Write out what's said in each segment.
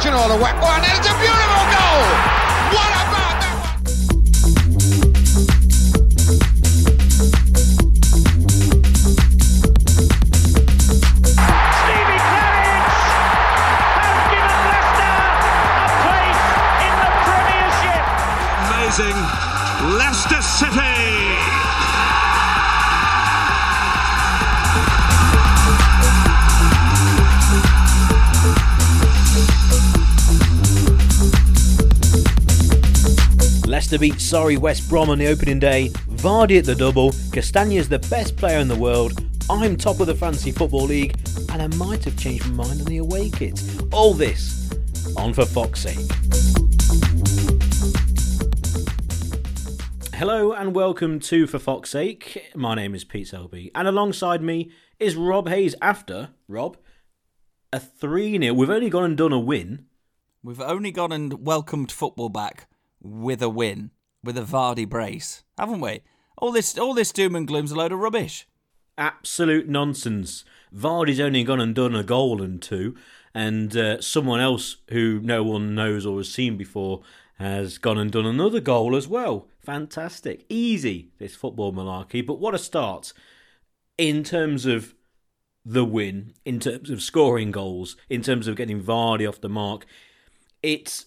Virgin or the whack Leicester beat sorry West Brom on the opening day, Vardy at the double, Castagne's the best player in the world, I'm top of the Fantasy Football League, and I might have changed my mind on the away kit. All this on For sake. Hello and welcome to For Fox's Sake. My name is Pete Selby, and alongside me is Rob Hayes after, Rob, a 3 0. We've only gone and done a win. We've only gone and welcomed football back with a win, with a Vardy brace, haven't we? All this, all this doom and gloom's a load of rubbish. absolute nonsense. Vardy's only gone and done a goal and two, and uh, someone else who no one knows or has seen before has gone and done another goal as well. Fantastic. Easy, this football malarkey, but what a start in terms of the win, in terms of scoring goals, in terms of getting Vardy off the mark. It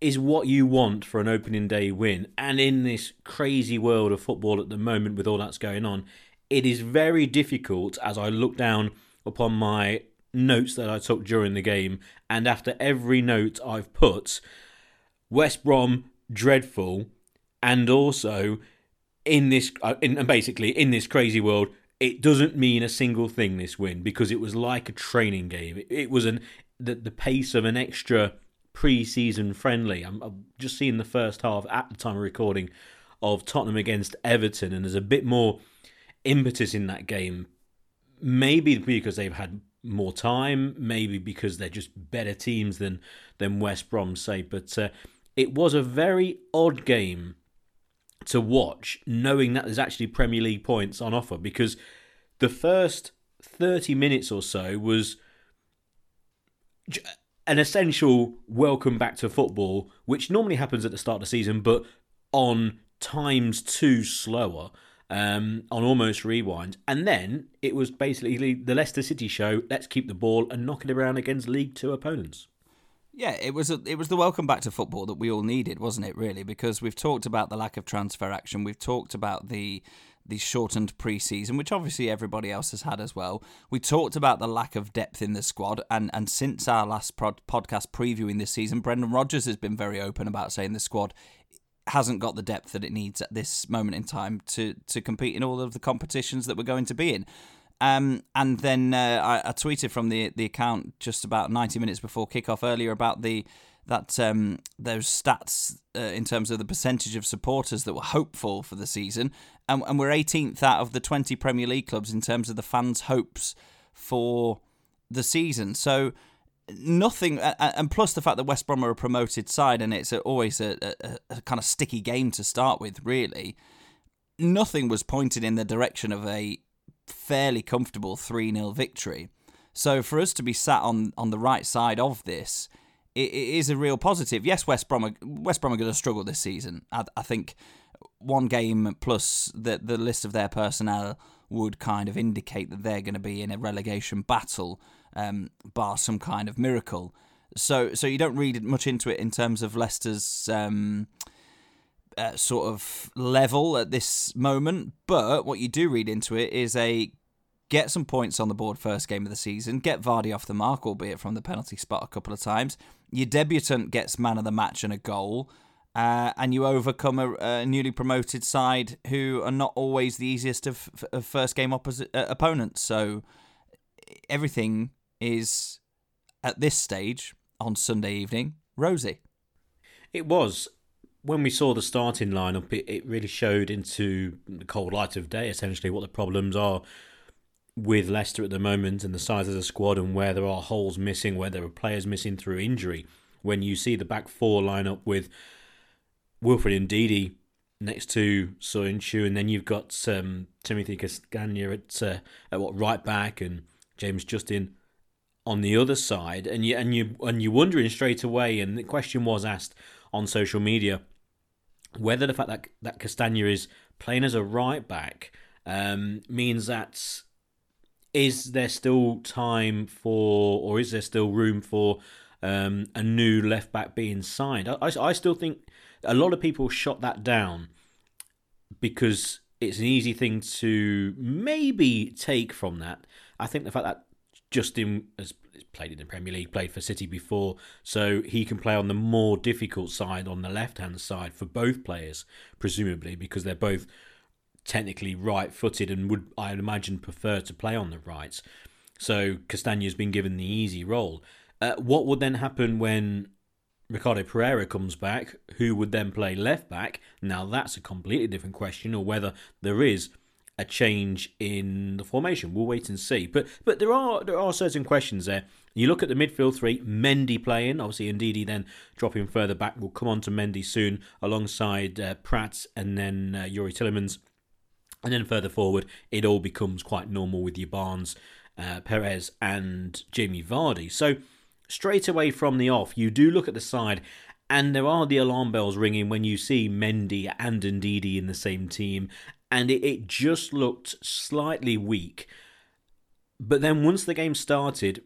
is what you want for an opening day win. And in this crazy world of football at the moment, with all that's going on, it is very difficult as I look down upon my notes that I took during the game. And after every note I've put, West Brom, dreadful. And also, in this, uh, in, and basically, in this crazy world, it doesn't mean a single thing this win because it was like a training game. It, it was an the, the pace of an extra pre-season friendly. I'm, I'm just seeing the first half at the time of recording of Tottenham against Everton, and there's a bit more impetus in that game. Maybe because they've had more time, maybe because they're just better teams than than West Brom, say. But uh, it was a very odd game to watch, knowing that there's actually Premier League points on offer because the first 30 minutes or so was an essential welcome back to football, which normally happens at the start of the season, but on times two slower, um, on almost rewind. And then it was basically the Leicester City show let's keep the ball and knock it around against League Two opponents. Yeah, it was a, it was the welcome back to football that we all needed, wasn't it? Really, because we've talked about the lack of transfer action, we've talked about the the shortened preseason, which obviously everybody else has had as well. We talked about the lack of depth in the squad, and and since our last prod, podcast previewing this season, Brendan Rodgers has been very open about saying the squad hasn't got the depth that it needs at this moment in time to to compete in all of the competitions that we're going to be in. Um, and then uh, I, I tweeted from the the account just about 90 minutes before kickoff earlier about the that um, those stats uh, in terms of the percentage of supporters that were hopeful for the season, and, and we're 18th out of the 20 Premier League clubs in terms of the fans' hopes for the season. So nothing, and plus the fact that West Brom are a promoted side, and it's always a, a, a kind of sticky game to start with. Really, nothing was pointed in the direction of a fairly comfortable 3 0 victory. So for us to be sat on, on the right side of this, it, it is a real positive. Yes, West Brom are, West Brom are going to struggle this season. I, I think one game plus the the list of their personnel would kind of indicate that they're going to be in a relegation battle, um, bar some kind of miracle. So so you don't read much into it in terms of Leicester's. Um, uh, sort of level at this moment. But what you do read into it is a get some points on the board first game of the season, get Vardy off the mark, albeit from the penalty spot a couple of times. Your debutant gets man of the match and a goal. Uh, and you overcome a, a, newly promoted side who are not always the easiest of, of first game opposite uh, opponents. So everything is at this stage on Sunday evening rosy. It was when we saw the starting lineup, it, it really showed into the cold light of day essentially what the problems are with Leicester at the moment and the size of the squad and where there are holes missing, where there are players missing through injury. When you see the back four line up with Wilfred Ndidi next to Soyuncu, and then you've got um, Timothy Castagne at uh, at what right back and James Justin on the other side, and you and you and you're wondering straight away. And the question was asked on social media whether the fact that that Castagne is playing as a right back um, means that is there still time for, or is there still room for um, a new left back being signed? I, I, I still think a lot of people shot that down because it's an easy thing to maybe take from that. I think the fact that Justin has played in the Premier League, played for City before, so he can play on the more difficult side, on the left hand side for both players, presumably, because they're both technically right footed and would, I imagine, prefer to play on the right. So Castagne's been given the easy role. Uh, what would then happen when Ricardo Pereira comes back? Who would then play left back? Now that's a completely different question, or whether there is a change in the formation. We'll wait and see. But but there are there are certain questions there. You look at the midfield three, Mendy playing, obviously Ndidi then dropping further back. We'll come on to Mendy soon alongside uh, Praet and then uh, Youri Tielemans. And then further forward, it all becomes quite normal with your Barnes, uh, Perez, and Jamie Vardy. So straight away from the off, you do look at the side, and there are the alarm bells ringing when you see Mendy and Ndidi in the same team, and it, it just looked slightly weak. But then once the game started,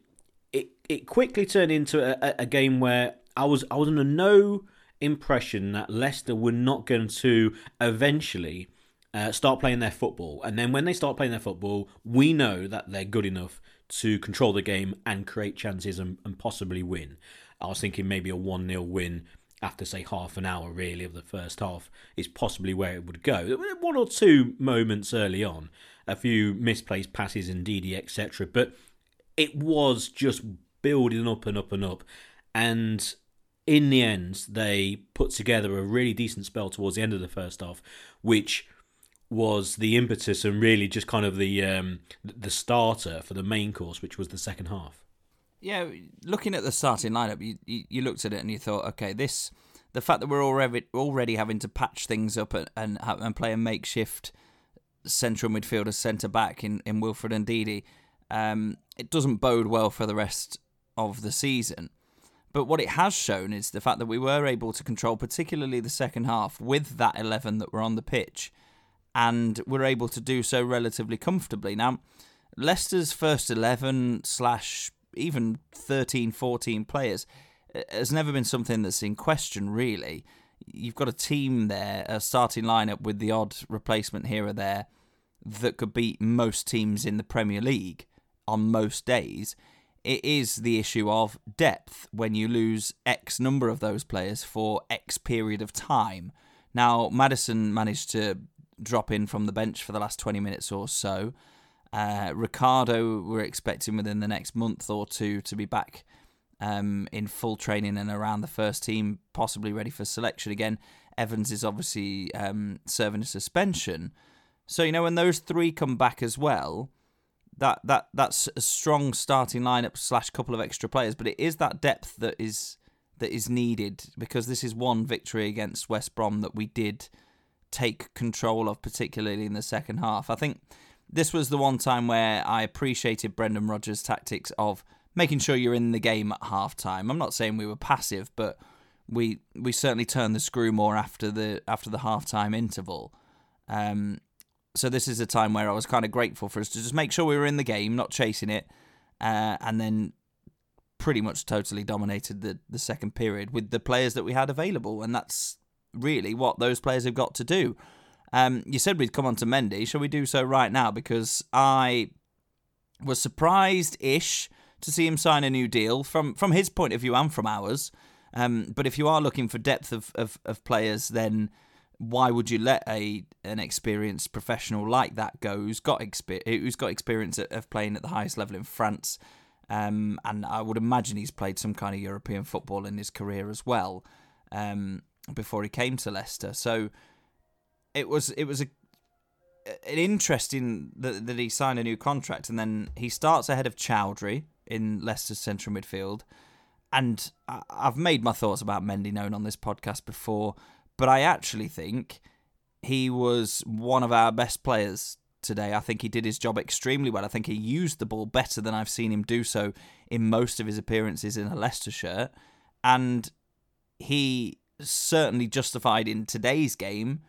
it, it quickly turned into a, a game where I was I was under no impression that Leicester were not going to eventually uh, start playing their football. And then when they start playing their football, we know that they're good enough to control the game and create chances and, and possibly win. I was thinking maybe a 1 0 win after, say, half an hour really of the first half is possibly where it would go. One or two moments early on, a few misplaced passes indeed, etc. But it was just building up and up and up. And in the end, they put together a really decent spell towards the end of the first half, which was the impetus and really just kind of the um, the starter for the main course, which was the second half. Yeah, looking at the starting lineup, you, you, looked at it and you thought, okay, this the fact that we're already already having to patch things up and and, and play a makeshift central midfielder centre back in in Wilfred Ndidi, um, it doesn't bode well for the rest of the season. But what it has shown is the fact that we were able to control, particularly the second half, with that eleven that were on the pitch and we're able to do so relatively comfortably. Now, Leicester's first 11 slash even 13, 14 players uh, has never been something that's in question, really. You've got a team there, a starting lineup with the odd replacement here or there that could beat most teams in the Premier League on most days. It is the issue of depth when you lose X number of those players for X period of time. Now, Maddison managed to drop in from the bench for the last 20 minutes or so. Uh, Ricardo, we're expecting within the next month or two to be back um, in full training and around the first team, possibly ready for selection again. Evans is obviously um, serving a suspension. So, you know, when those three come back as well, that, that that's a strong starting lineup slash couple of extra players, but it is that depth that is that is needed because this is one victory against West Brom that we did take control of, particularly in the second half. I think this was the one time where I appreciated Brendan Rodgers' tactics of making sure you're in the game at half time. I'm not saying we were passive, but we we certainly turned the screw more after the after the half time interval. Um, so this is a time where I was kind of grateful for us to just make sure we were in the game, not chasing it, uh, and then pretty much totally dominated the the second period with the players that we had available, and that's really what those players have got to do. Um, you said we'd come on to Mendy. Shall we do so right now? Because I was surprised ish to see him sign a new deal from, from his point of view and from ours. Um, but if you are looking for depth of, of, of players, then why would you let a an experienced professional like that go who's got exper- who's got experience of playing at the highest level in France um, and I would imagine he's played some kind of European football in his career as well um, before he came to Leicester. So it was it was a an interesting that, that he signed a new contract and then he starts ahead of Choudhury in Leicester's central midfield. And I've made my thoughts about Mendy known on this podcast before, but I actually think he was one of our best players today. I think he did his job extremely well. I think he used the ball better than I've seen him do so in most of his appearances in a Leicester shirt. And he certainly justified in today's game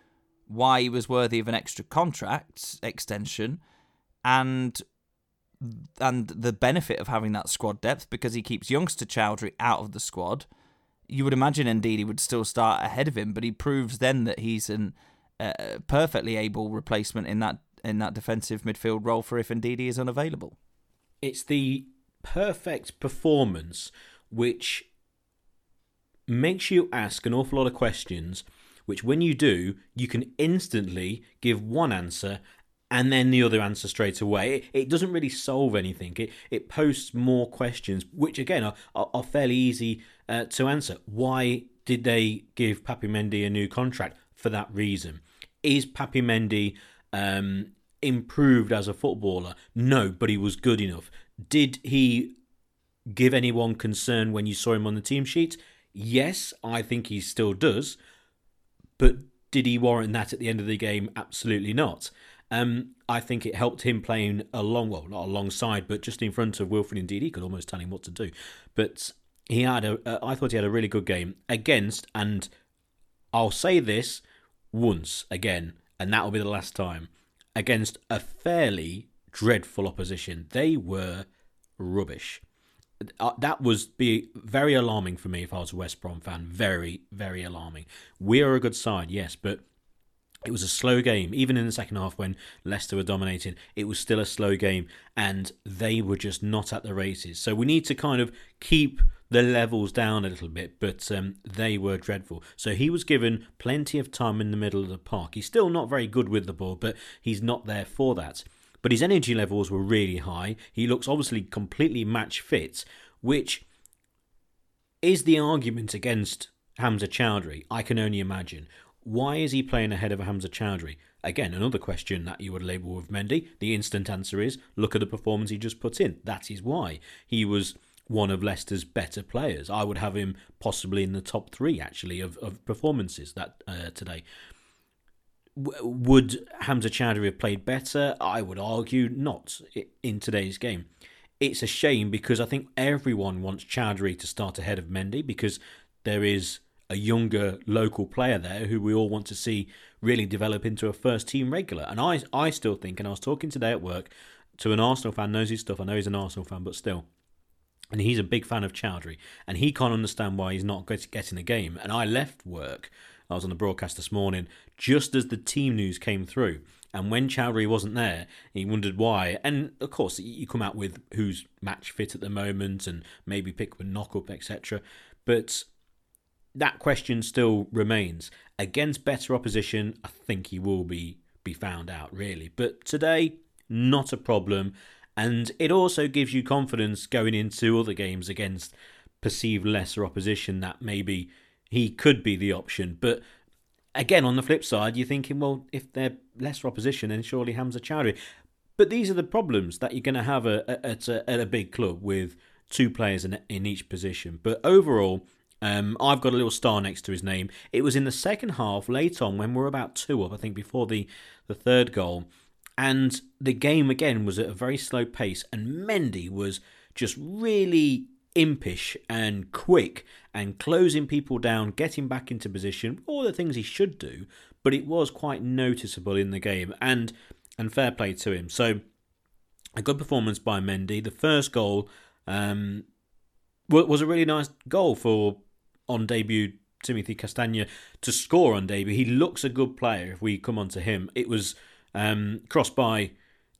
why he was worthy of an extra contract extension and and the benefit of having that squad depth because he keeps youngster Choudhury out of the squad. You would imagine indeed he would still start ahead of him, but he proves then that he's an uh, perfectly able replacement in that in that defensive midfield role for if indeed he is unavailable. It's the perfect performance which makes you ask an awful lot of questions, which when you do, you can instantly give one answer and then the other answer straight away. It, it doesn't really solve anything. It it posts more questions, which again are, are, are fairly easy uh, to answer. Why did they give Papi Mendy a new contract? For that reason. Is Papi Mendy um, improved as a footballer? No, but he was good enough. Did he give anyone concern when you saw him on the team sheet? Yes, I think he still does. But did he warrant that at the end of the game? Absolutely not. Um, I think it helped him playing along, well, not alongside, but just in front of Wilfred. Indeed, he could almost tell him what to do. But he had a, uh, I thought he had a really good game against, and I'll say this once again, and that will be the last time, against a fairly dreadful opposition. They were rubbish. Uh, that was be very alarming for me if I was a West Brom fan. Very, very alarming. We are a good side, yes, but it was a slow game. Even in the second half, when Leicester were dominating, it was still a slow game, and they were just not at the races. So we need to kind of keep the levels down a little bit, but um, they were dreadful. So he was given plenty of time in the middle of the park. He's still not very good with the ball, but he's not there for that. But his energy levels were really high. He looks obviously completely match fit, which is the argument against Hamza Choudhury. I can only imagine. Why is he playing ahead of Hamza Choudhury? Again, another question that you would label with Mendy. The instant answer is look at the performance he just put in. That is why. He was one of Leicester's better players. I would have him possibly in the top three, actually, of, of performances that uh, today. Would Hamza Choudhury have played better? I would argue not in today's game. It's a shame because I think everyone wants Choudhury to start ahead of Mendy because there is a younger local player there who we all want to see really develop into a first team regular. And I, I still think, and I was talking today at work to an Arsenal fan, knows his stuff. I know he's an Arsenal fan, but still. And he's a big fan of Choudhury, and he can't understand why he's not getting a game. And I left work, I was on the broadcast this morning, just as the team news came through. And when Choudhury wasn't there, he wondered why. And of course, you come out with who's match fit at the moment and maybe pick a knock up, etc. But that question still remains. Against better opposition, I think he will be be found out really. But today, not a problem, and it also gives you confidence going into other games against perceived lesser opposition that maybe he could be the option. But again, on the flip side, you're thinking, well, if they're lesser opposition, then surely Hamza Choudhury. But these are the problems that you're going to have at a, at a big club with two players in, in each position. But overall, um, I've got a little star next to his name. It was in the second half, late on, when we are about two up, I think, before the, the third goal. And the game again was at a very slow pace, and Mendy was just really impish and quick and closing people down, getting back into position, all the things he should do. But it was quite noticeable in the game, and and fair play to him. So a good performance by Mendy. The first goal um, was a really nice goal for on debut Timothy Castagne to score on debut. He looks a good player. If we come on to him, it was um, crossed by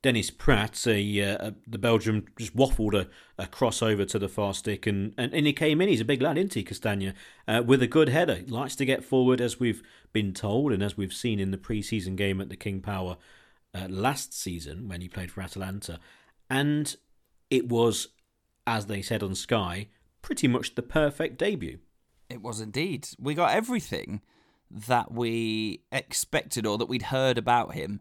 Dennis Praet. A, uh, the Belgium just waffled a, a crossover to the far stick, and, and, and he came in. He's a big lad, isn't he, Castagne? Uh, with a good header. He likes to get forward, as we've been told, and as we've seen in the pre-season game at the King Power uh, last season when he played for Atalanta, and it was, as they said on Sky, pretty much the perfect debut. It was indeed. We got everything that we expected or that we'd heard about him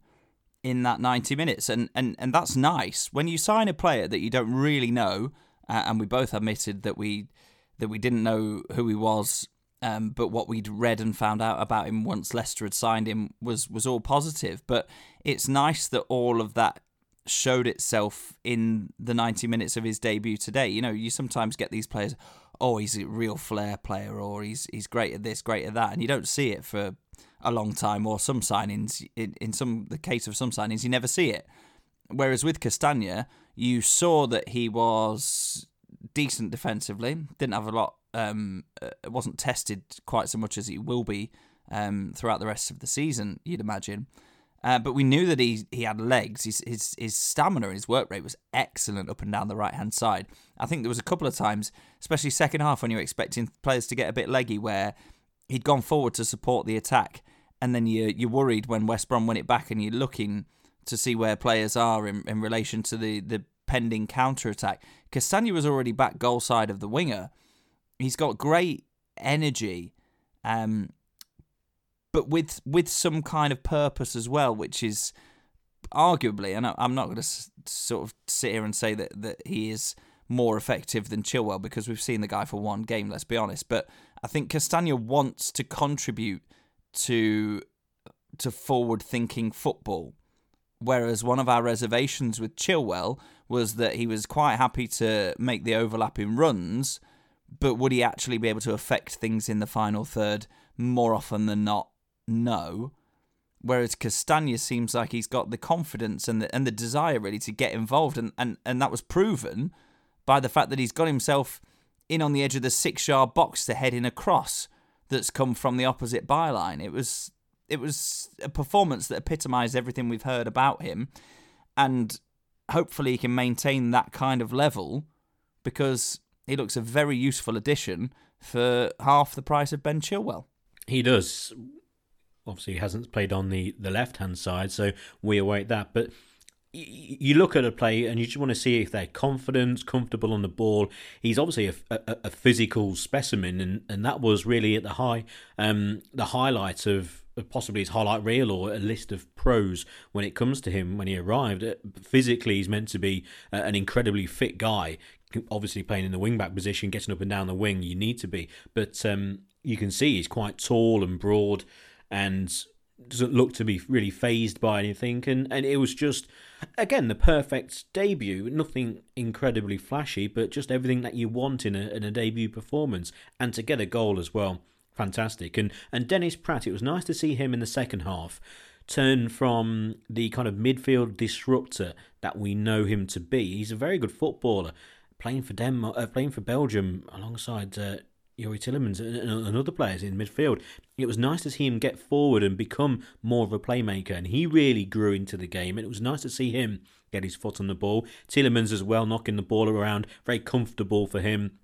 in that 90 minutes. And, and, and that's nice. When you sign a player that you don't really know, uh, and we both admitted that we that we didn't know who he was Um, but what we'd read and found out about him once Leicester had signed him was was all positive. But it's nice that all of that showed itself in the 90 minutes of his debut today. You know, you sometimes get these players, oh, he's a real flair player, or he's he's great at this, great at that, and you don't see it for a long time. Or some signings, in, in some the case of some signings, you never see it. Whereas with Castagne, you saw that he was decent defensively, didn't have a lot, um, uh, wasn't tested quite so much as he will be um, throughout the rest of the season, you'd imagine. Uh, but we knew that he he had legs. His, his his stamina and his work rate was excellent up and down the right hand side. I think there was a couple of times, especially second half, when you were expecting players to get a bit leggy, where he'd gone forward to support the attack, and then you you're worried when West Brom win it back, and you're looking to see where players are in, in relation to the the pending counter attack. Castagne was already back goal side of the winger. He's got great energy. Um, but with with some kind of purpose as well, which is arguably, and I'm not going to sort of sit here and say that that he is more effective than Chilwell because we've seen the guy for one game. Let's be honest, but I think Castagne wants to contribute to to forward thinking football. Whereas one of our reservations with Chilwell was that he was quite happy to make the overlapping runs, but would he actually be able to affect things in the final third more often than not? No. Whereas Castagne seems like he's got the confidence and the and the desire really to get involved, and, and, and that was proven by the fact that he's got himself in on the edge of the six yard box to head in a cross that's come from the opposite byline. It was it was a performance that epitomised everything we've heard about him, and hopefully he can maintain that kind of level because he looks a very useful addition for half the price of Ben Chilwell. He does obviously he hasn't played on the, the left hand side, so we await that. But you look at a play and you just want to see if they're confident, comfortable on the ball. He's obviously a, a, a physical specimen, and, and that was really at the high um, the highlight of possibly his highlight reel or a list of pros when it comes to him when he arrived. Uh, physically, he's meant to be an incredibly fit guy. Obviously, playing in the wing back position, getting up and down the wing, you need to be. But um, you can see he's quite tall and broad and doesn't look to be really phased by anything. And, and it was just, again, the perfect debut. Nothing incredibly flashy, but just everything that you want in a, in a debut performance. And to get a goal as well, fantastic. And, and Dennis Praet, it was nice to see him in the second half turn from the kind of midfield disruptor that we know him to be. He's a very good footballer, playing for Denmark, uh, playing for Belgium alongside uh, Youri Tielemans and other players in midfield. It was nice to see him get forward and become more of a playmaker, and he really grew into the game. And it was nice to see him get his foot on the ball. Tielemans as well, knocking the ball around, very comfortable for him.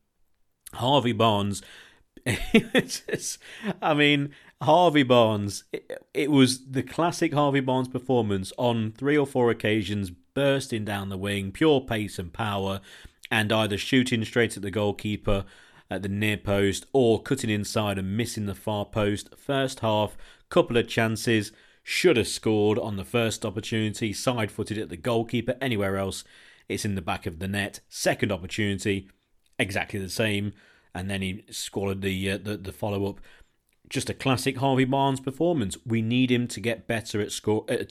Harvey Barnes. I mean, Harvey Barnes, it, it was the classic Harvey Barnes performance on three or four occasions, bursting down the wing, pure pace and power, and either shooting straight at the goalkeeper at the near post or cutting inside and missing the far post. First half, couple of chances, should have scored on the first opportunity, side footed at the goalkeeper. Anywhere else, it's in the back of the net. Second opportunity, exactly the same, and then he scored the uh, the, the follow up. Just a classic Harvey Barnes performance. We need him to get better at score. Uh,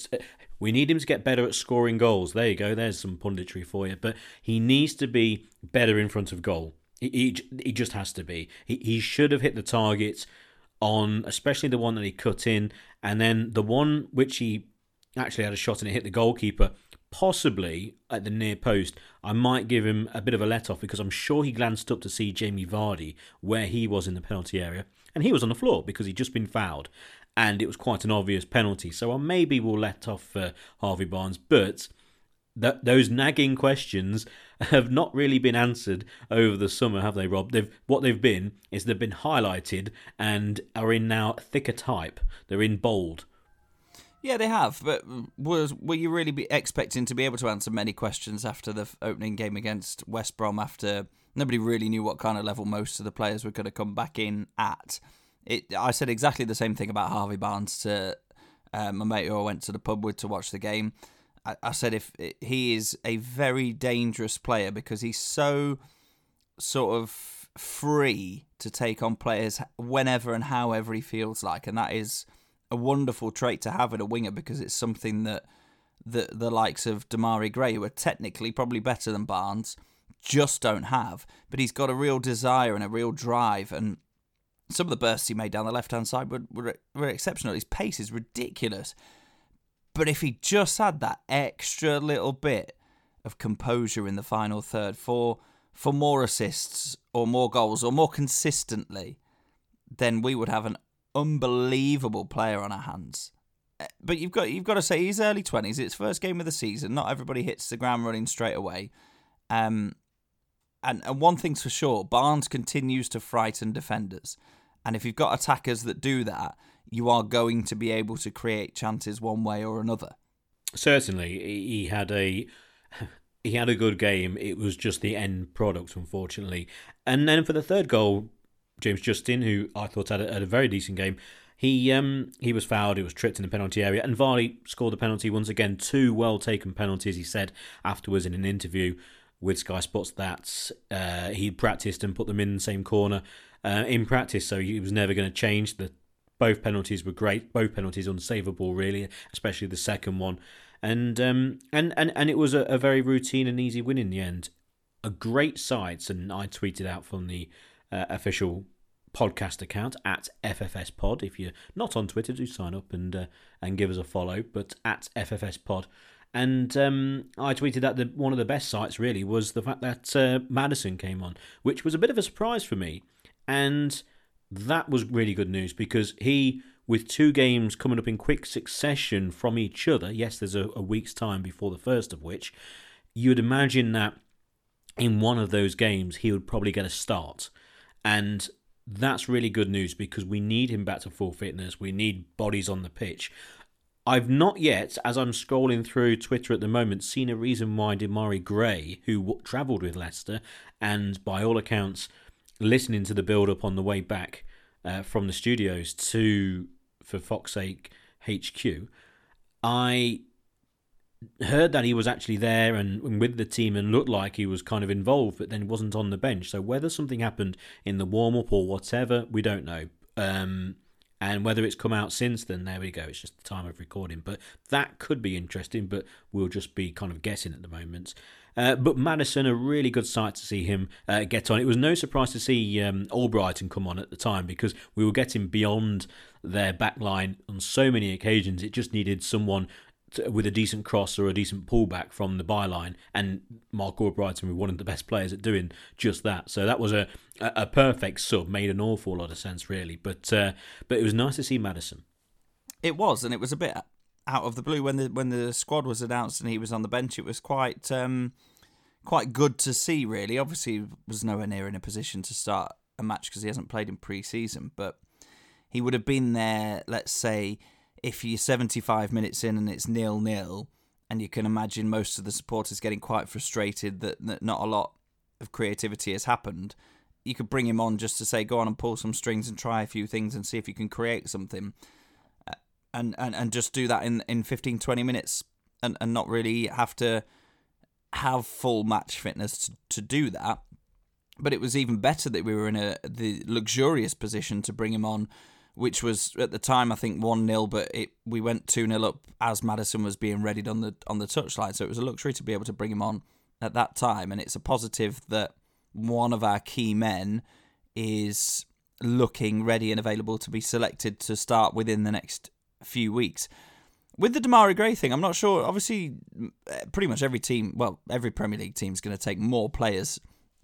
we need him to get better at scoring goals. There you go. There's some punditry for you. But he needs to be better in front of goal. He, he, just has to be. He, he should have hit the targets on, especially the one that he cut in, and then the one which he actually had a shot and it hit the goalkeeper, possibly at the near post. I might give him a bit of a let off because I'm sure he glanced up to see Jamie Vardy where he was in the penalty area, and he was on the floor because he'd just been fouled, and it was quite an obvious penalty. So I maybe will let off uh, Harvey Barnes, but that those nagging questions have not really been answered over the summer, have they, Rob? They've what they've been is they've been highlighted and are in now thicker type. They're in bold. Yeah, they have. But was were you really be expecting to be able to answer many questions after the opening game against West Brom? After nobody really knew what kind of level most of the players were going to come back in at. It. I said exactly the same thing about Harvey Barnes to uh, my mate who I went to the pub with to watch the game. I, said if eh, he is a very dangerous player because he's so sort of free to take on players whenever and however he feels like, and that is a wonderful trait to have in a winger because it's something that the the likes of Demarai Gray, who are technically probably better than Barnes, just don't have. But he's got a real desire and a real drive, and some of the bursts he made down the left hand side were, were, were exceptional. His pace is ridiculous. But if he just had that extra little bit of composure in the final third for for more assists or more goals or more consistently, then we would have an unbelievable player on our hands. Uh, but you've got you've got to say he's early twenties. It's first game of the season. Not everybody hits the ground running straight away. Um, and and one thing's for sure, Barnes continues to frighten defenders. And if you've got attackers that do that, you are going to be able to create chances one way or another. Certainly, he had a he had a good game. It was just the end product, unfortunately. And then for the third goal, James Justin, who I thought had a, had a very decent game, he um, he was fouled. He was tripped in the penalty area, and Vardy scored the penalty once again. Two well taken penalties. He said afterwards in an interview with Sky Sports that uh, he practiced and put them in the same corner uh, in practice, so he was never going to change. The both penalties were great. Both penalties unsavable, really, especially the second one. And um, and, and and it was a, a very routine and easy win in the end. A great sight, and I tweeted out from the uh, official podcast account at FFS Pod. If you're not on Twitter, do sign up and uh, and give us a follow. But at FFS Pod, and um, I tweeted that the, one of the best sights really was the fact that uh, Maddison came on, which was a bit of a surprise for me, and that was really good news because he. With two games coming up in quick succession from each other, yes, there's a, a week's time before the first of which, you'd imagine that in one of those games he would probably get a start. And that's really good news because we need him back to full fitness. We need bodies on the pitch. I've not yet, as I'm scrolling through Twitter at the moment, seen a reason why Demarai Gray, who travelled with Leicester and by all accounts listening to the build up on the way back uh, from the studios to for Fox's sake HQ, I heard that he was actually there and, and, with the team and looked like he was kind of involved, but then wasn't on the bench. So whether something happened in the warm up or whatever, we don't know. Um, and whether it's come out since then, there we go. It's just the time of recording, but that could be interesting. But we'll just be kind of guessing at the moment. Uh, but Maddison, a really good sight to see him uh, get on. It was no surprise to see um, Albrighton come on at the time because we were getting beyond their backline on so many occasions. It just needed someone with a decent cross or a decent pullback from the byline, and Marc Albrighton was one of the best players at doing just that. So that was a a perfect sub, made an awful lot of sense really. But uh, but it was nice to see Maddison. It was, and it was a bit out of the blue when the when the squad was announced and he was on the bench. It was quite um, quite good to see. Really, obviously, he was nowhere near in a position to start a match because he hasn't played in pre-season, but he would have been there. Let's say if you're 75 minutes in and it's nil nil, and you can imagine most of the supporters getting quite frustrated that, that not a lot of creativity has happened, you could bring him on just to say, go on and pull some strings and try a few things and see if you can create something. And, and, and just do that in, in 15, 20 minutes and, and not really have to have full match fitness to, to do that. But it was even better that we were in a the luxurious position to bring him on which was at the time I think one 0 but it we went two 0 up as Maddison was being readied on the on the touchline. So it was a luxury to be able to bring him on at that time, and it's a positive that one of our key men is looking ready and available to be selected to start within the next few weeks. With the Demarai Gray thing, I'm not sure. Obviously, pretty much every team, well, every Premier League team is going to take more players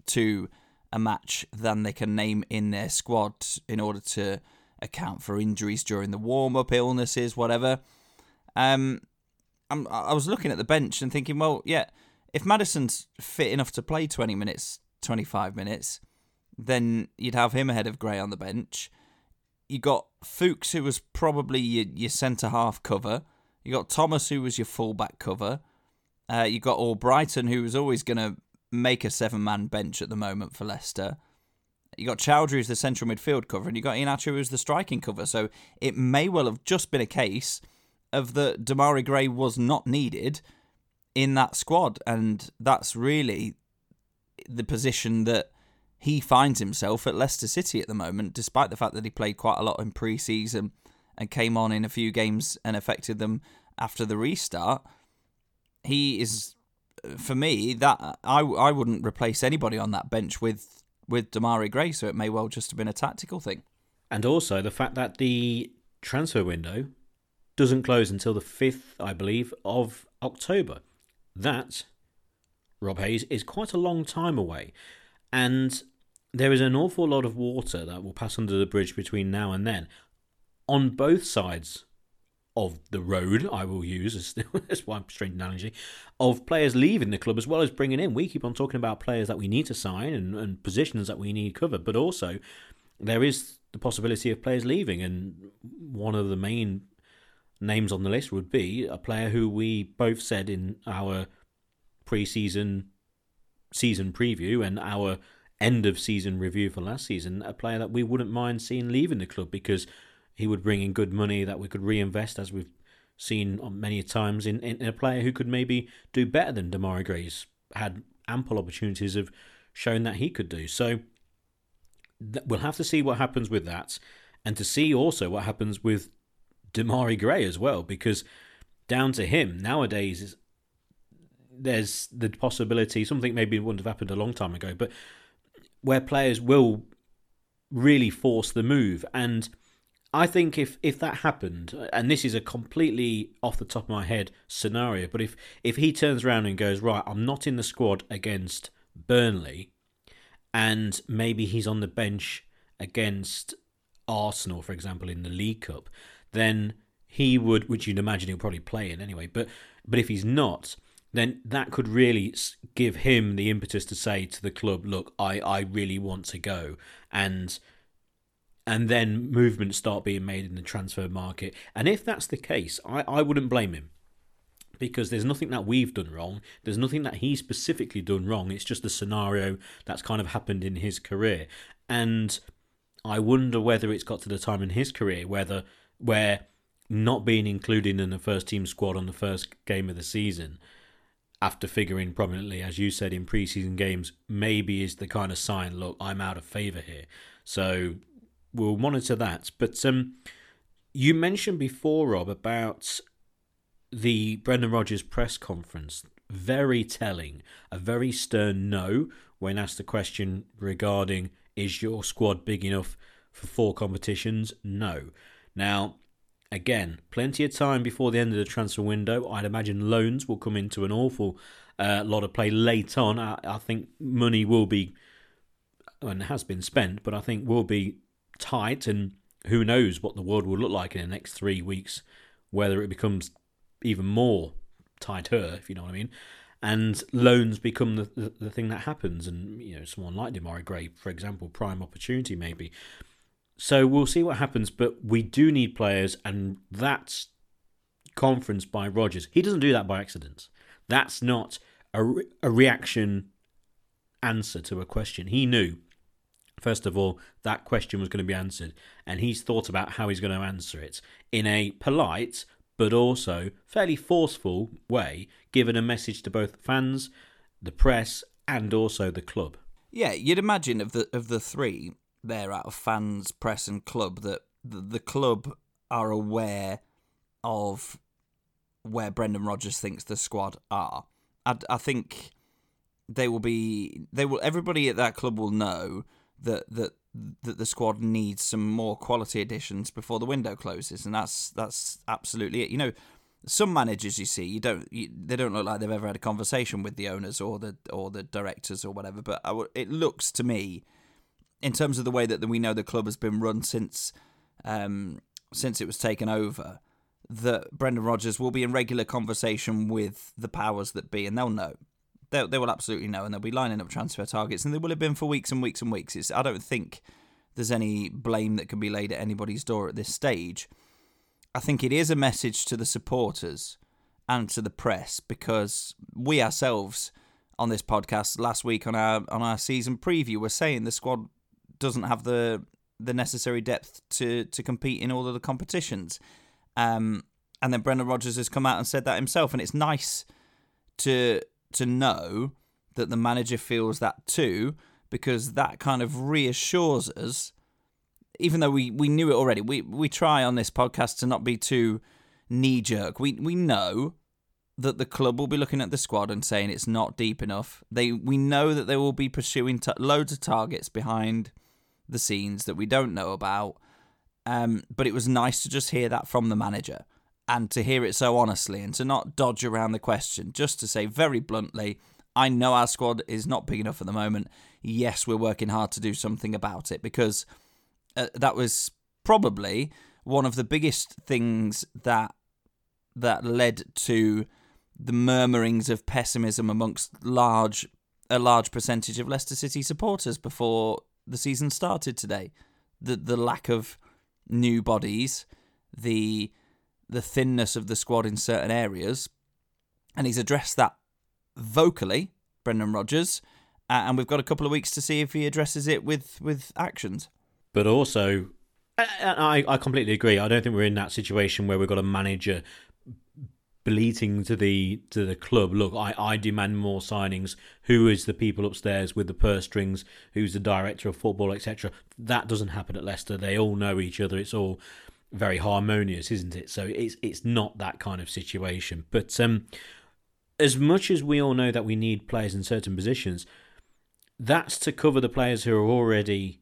to a match than they can name in their squad in order to account for injuries during the warm up, illnesses, whatever. Um, I'm, I was looking at the bench and thinking, well, yeah, if Maddison's fit enough to play 20 minutes, 25 minutes, then you'd have him ahead of Gray on the bench. You got Fuchs, who was probably your, your centre half cover. You got Thomas, who was your fullback cover. Uh, you got Albrighton, who was always going to make a seven man bench at the moment for Leicester. You got Choudhury as the central midfield cover, and you got Iheanacho as the striking cover. So it may well have just been a case of that Demarai Gray was not needed in that squad, and that's really the position that he finds himself at Leicester City at the moment, despite the fact that he played quite a lot in pre-season and came on in a few games and affected them after the restart. He is, for me, that I I wouldn't replace anybody on that bench with with Demarai Gray, so it may well just have been a tactical thing. And also the fact that the transfer window doesn't close until the 5th, I believe, of October. That, Rob Hayes, is quite a long time away. And there is an awful lot of water that will pass under the bridge between now and then on both sides of the road, I will use, that's why I'm strange analogy, of players leaving the club as well as bringing in. We keep on talking about players that we need to sign and, and positions that we need covered, but also there is the possibility of players leaving. And one of the main names on the list would be a player who we both said in our pre-season season preview and our end of season review for last season, a player that we wouldn't mind seeing leaving the club because he would bring in good money that we could reinvest, as we've seen many times, in, in a player who could maybe do better than Demarai Gray's had ample opportunities of showing that he could do. So we'll have to see what happens with that, and to see also what happens with Demarai Gray as well, because down to him nowadays is there's the possibility something maybe wouldn't have happened a long time ago, but where players will really force the move and I think if if that happened, and this is a completely off the top of my head scenario, but if if he turns around and goes right, I'm not in the squad against Burnley, and maybe he's on the bench against Arsenal, for example, in the League Cup, then he would, which you'd imagine he'll probably play in anyway. But but if he's not, then that could really give him the impetus to say to the club, look, I I really want to go and and then movements start being made in the transfer market. And if that's the case, I, I wouldn't blame him because there's nothing that we've done wrong. There's nothing that he's specifically done wrong. It's just a scenario that's kind of happened in his career. And I wonder whether it's got to the time in his career whether where not being included in the first team squad on the first game of the season after figuring prominently, as you said, in preseason games, maybe is the kind of sign, look, I'm out of favour here. So we'll monitor that. But um, you mentioned before, Rob, about the Brendan Rodgers press conference. Very telling. A very stern no when asked the question regarding is your squad big enough for four competitions? No. Now, again, plenty of time before the end of the transfer window. I'd imagine loans will come into an awful uh, lot of play late on. I, I think money will be, and has been spent, but I think will be tight, and who knows what the world will look like in the next three weeks, whether it becomes even more tighter, if you know what I mean. And loans become the, the, the thing that happens, and you know someone like Demarai Gray, for example, prime opportunity maybe. So we'll see what happens, but we do need players, and that's conference by Rodgers. He doesn't do that by accident. That's not a, re- a reaction answer to a question. He knew First of all, that question was going to be answered, and he's thought about how he's going to answer it in a polite but also fairly forceful way, given a message to both fans, the press, and also the club. Yeah, you'd imagine of the of the three there out of fans, press, and club that the, club are aware of where Brendan Rodgers thinks the squad are. I, I think they will be. They will. Everybody at that club will know that that that the squad needs some more quality additions before the window closes, and that's that's absolutely it. You know, some managers you see, you don't you, they don't look like they've ever had a conversation with the owners or the or the directors or whatever. But I, it looks to me, in terms of the way that we know the club has been run since um, since it was taken over, that Brendan Rodgers will be in regular conversation with the powers that be, and they'll know they, they will absolutely know, and they'll be lining up transfer targets, and they will have been for weeks and weeks and weeks. It's, I don't think there's any blame that can be laid at anybody's door at this stage. I think it is a message to the supporters and to the press because we ourselves on this podcast last week on our on our season preview were saying the squad doesn't have the the necessary depth to to compete in all of the competitions. Um, and then Brendan Rodgers has come out and said that himself, and it's nice to to know that the manager feels that too, because that kind of reassures us. Even though we, we knew it already, we we try on this podcast to not be too knee jerk. We we know that the club will be looking at the squad and saying it's not deep enough. They we know that they will be pursuing t- loads of targets behind the scenes that we don't know about. Um, but it was nice to just hear that from the manager and to hear it so honestly and to not dodge around the question, just to say very bluntly, I know our squad is not big enough at the moment. Yes, we're working hard to do something about it because uh, that was probably one of the biggest things that that led to the murmurings of pessimism amongst large a large percentage of Leicester City supporters before the season started today. The the lack of new bodies, the the thinness of the squad in certain areas, and he's addressed that vocally, Brendan Rodgers, uh, and we've got a couple of weeks to see if he addresses it with with actions. But also, I, I completely agree. I don't think we're in that situation where we've got a manager bleating to the to the club, look, I, I demand more signings. Who is the people upstairs with the purse strings? Who's the director of football, etc. That doesn't happen at Leicester. They all know each other. It's all very harmonious, isn't it? So it's it's not that kind of situation. But um, as much as we all know that we need players in certain positions, that's to cover the players who are already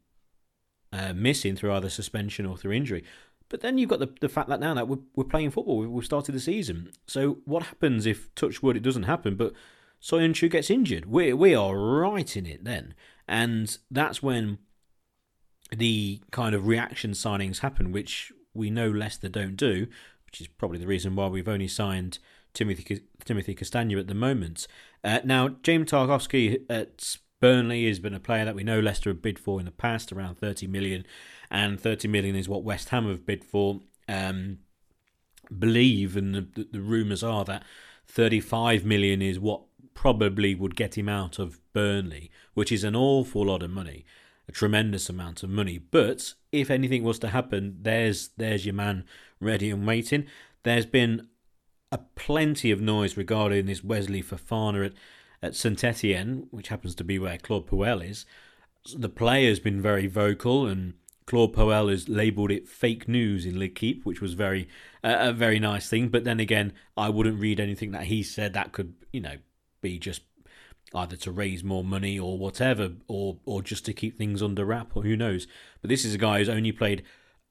uh, missing through either suspension or through injury. But then you've got the, the fact that now that we're, we're playing football, we've, started the season. So what happens if, touch wood, it doesn't happen, but Soyuncu gets injured? We, we are right in it then. And that's when the kind of reaction signings happen, which we know Leicester don't do, which is probably the reason why we've only signed Timothy Timothy Castagne at the moment. Uh, now, James Tarkowski at Burnley has been a player that we know Leicester have bid for in the past, around 30 million and 30 million is what West Ham have bid for. Um, believe, and the, the rumours are that 35 million is what probably would get him out of Burnley, which is an awful lot of money, a tremendous amount of money. But if anything was to happen, there's there's your man ready and waiting. There's been a plenty of noise regarding this Wesley Fofana at, at Saint Etienne, which happens to be where Claude Puel is. The player's been very vocal and Claude Puel has labelled it fake news in L'Équipe, which was very uh, a very nice thing. But then again, I wouldn't read anything that he said that could you know be just either to raise more money or whatever, or or just to keep things under wrap, or who knows. But this is a guy who's only played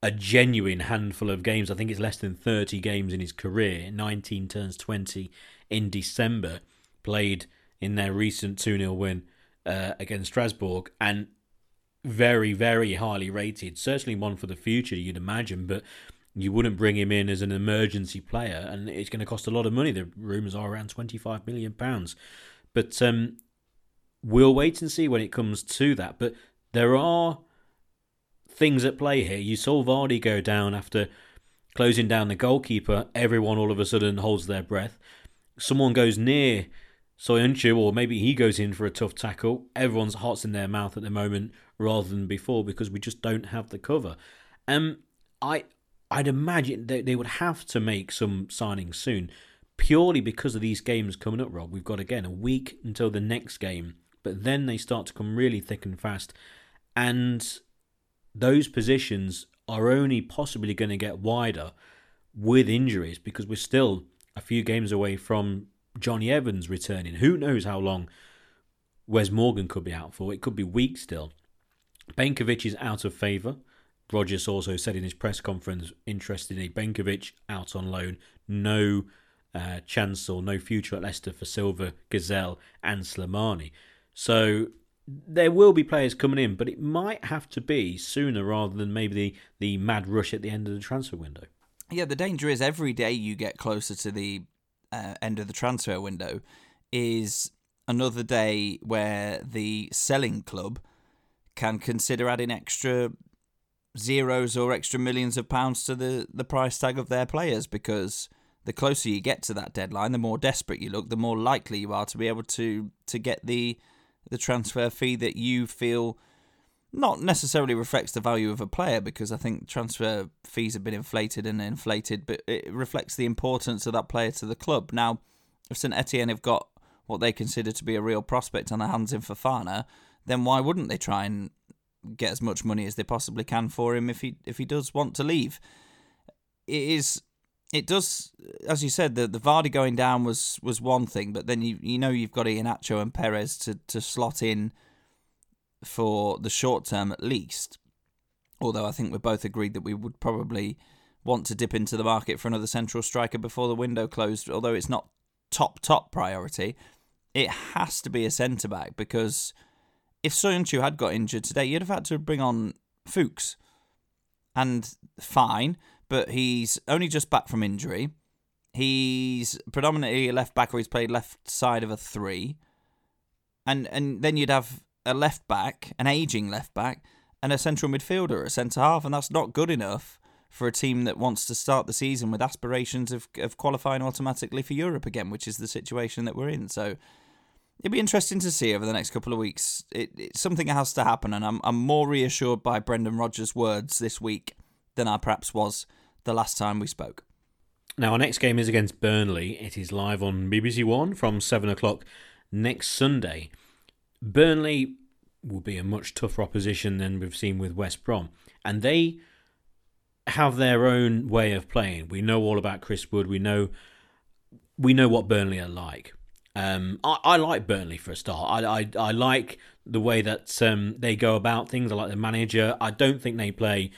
a genuine handful of games. I think it's less than 30 games in his career. 19 turns 20 in December. Played in their recent 2 0 win uh, against Strasbourg. And very, very highly rated. Certainly one for the future, you'd imagine, but you wouldn't bring him in as an emergency player, and it's going to cost a lot of money. The rumours are around twenty-five million pounds, but um, we'll wait and see when it comes to that. But there are things at play here. You saw Vardy go down after closing down the goalkeeper. Everyone all of a sudden holds their breath. Someone goes near Soyuncu, or maybe he goes in for a tough tackle. Everyone's hearts in their mouth at the moment, rather than before because we just don't have the cover. Um, I I'd imagine they they would have to make some signings soon, purely because of these games coming up. Rob, we've got again a week until the next game, but then they start to come really thick and fast, and those positions are only possibly going to get wider with injuries because we're still a few games away from Johnny Evans returning. Who knows how long Wes Morgan could be out for? It could be weeks still. Benkovic is out of favour. Rodgers also said in his press conference, interested in Benkovic out on loan, no uh, chance or no future at Leicester for Silva, Ghezzal, and Slimani. So there will be players coming in, but it might have to be sooner rather than maybe the, the mad rush at the end of the transfer window. Yeah, the danger is every day you get closer to the uh, end of the transfer window is another day where the selling club can consider adding extra zeros or extra millions of pounds to the, the price tag of their players because the closer you get to that deadline, the more desperate you look, the more likely you are to be able to to get the the transfer fee that you feel not necessarily reflects the value of a player because I think transfer fees have been inflated and inflated, but it reflects the importance of that player to the club. Now, if St Etienne have got what they consider to be a real prospect on their hands in Fofana, then why wouldn't they try and get as much money as they possibly can for him if he if he does want to leave? It is it does as you said the the Vardy going down was was one thing, but then you you know you've got Iheanacho and Perez to to slot in for the short term at least. Although I think we're both agreed that we would probably want to dip into the market for another central striker before the window closed, although it's not top top priority. It has to be a centre back because if Soyuncu had got injured today, you'd have had to bring on Fuchs. And fine, but he's only just back from injury. He's predominantly a left back or he's played left side of a three. And and then you'd have a left back, an aging left back, and a central midfielder, a centre half, and that's not good enough for a team that wants to start the season with aspirations of, of qualifying automatically for Europe again, which is the situation that we're in. So it'd be interesting to see over the next couple of weeks. It, it, something has to happen, and I'm I'm more reassured by Brendan Rodgers' words this week than I perhaps was the last time we spoke. Now, our next game is against Burnley. It is live on BBC One from 7 o'clock next Sunday. Burnley will be a much tougher opposition than we've seen with West Brom. And they have their own way of playing. We know all about Chris Wood. We know we know what Burnley are like. Um, I, I, like Burnley for a start. I, I, I like the way that um, they go about things. I like the manager. I don't think they play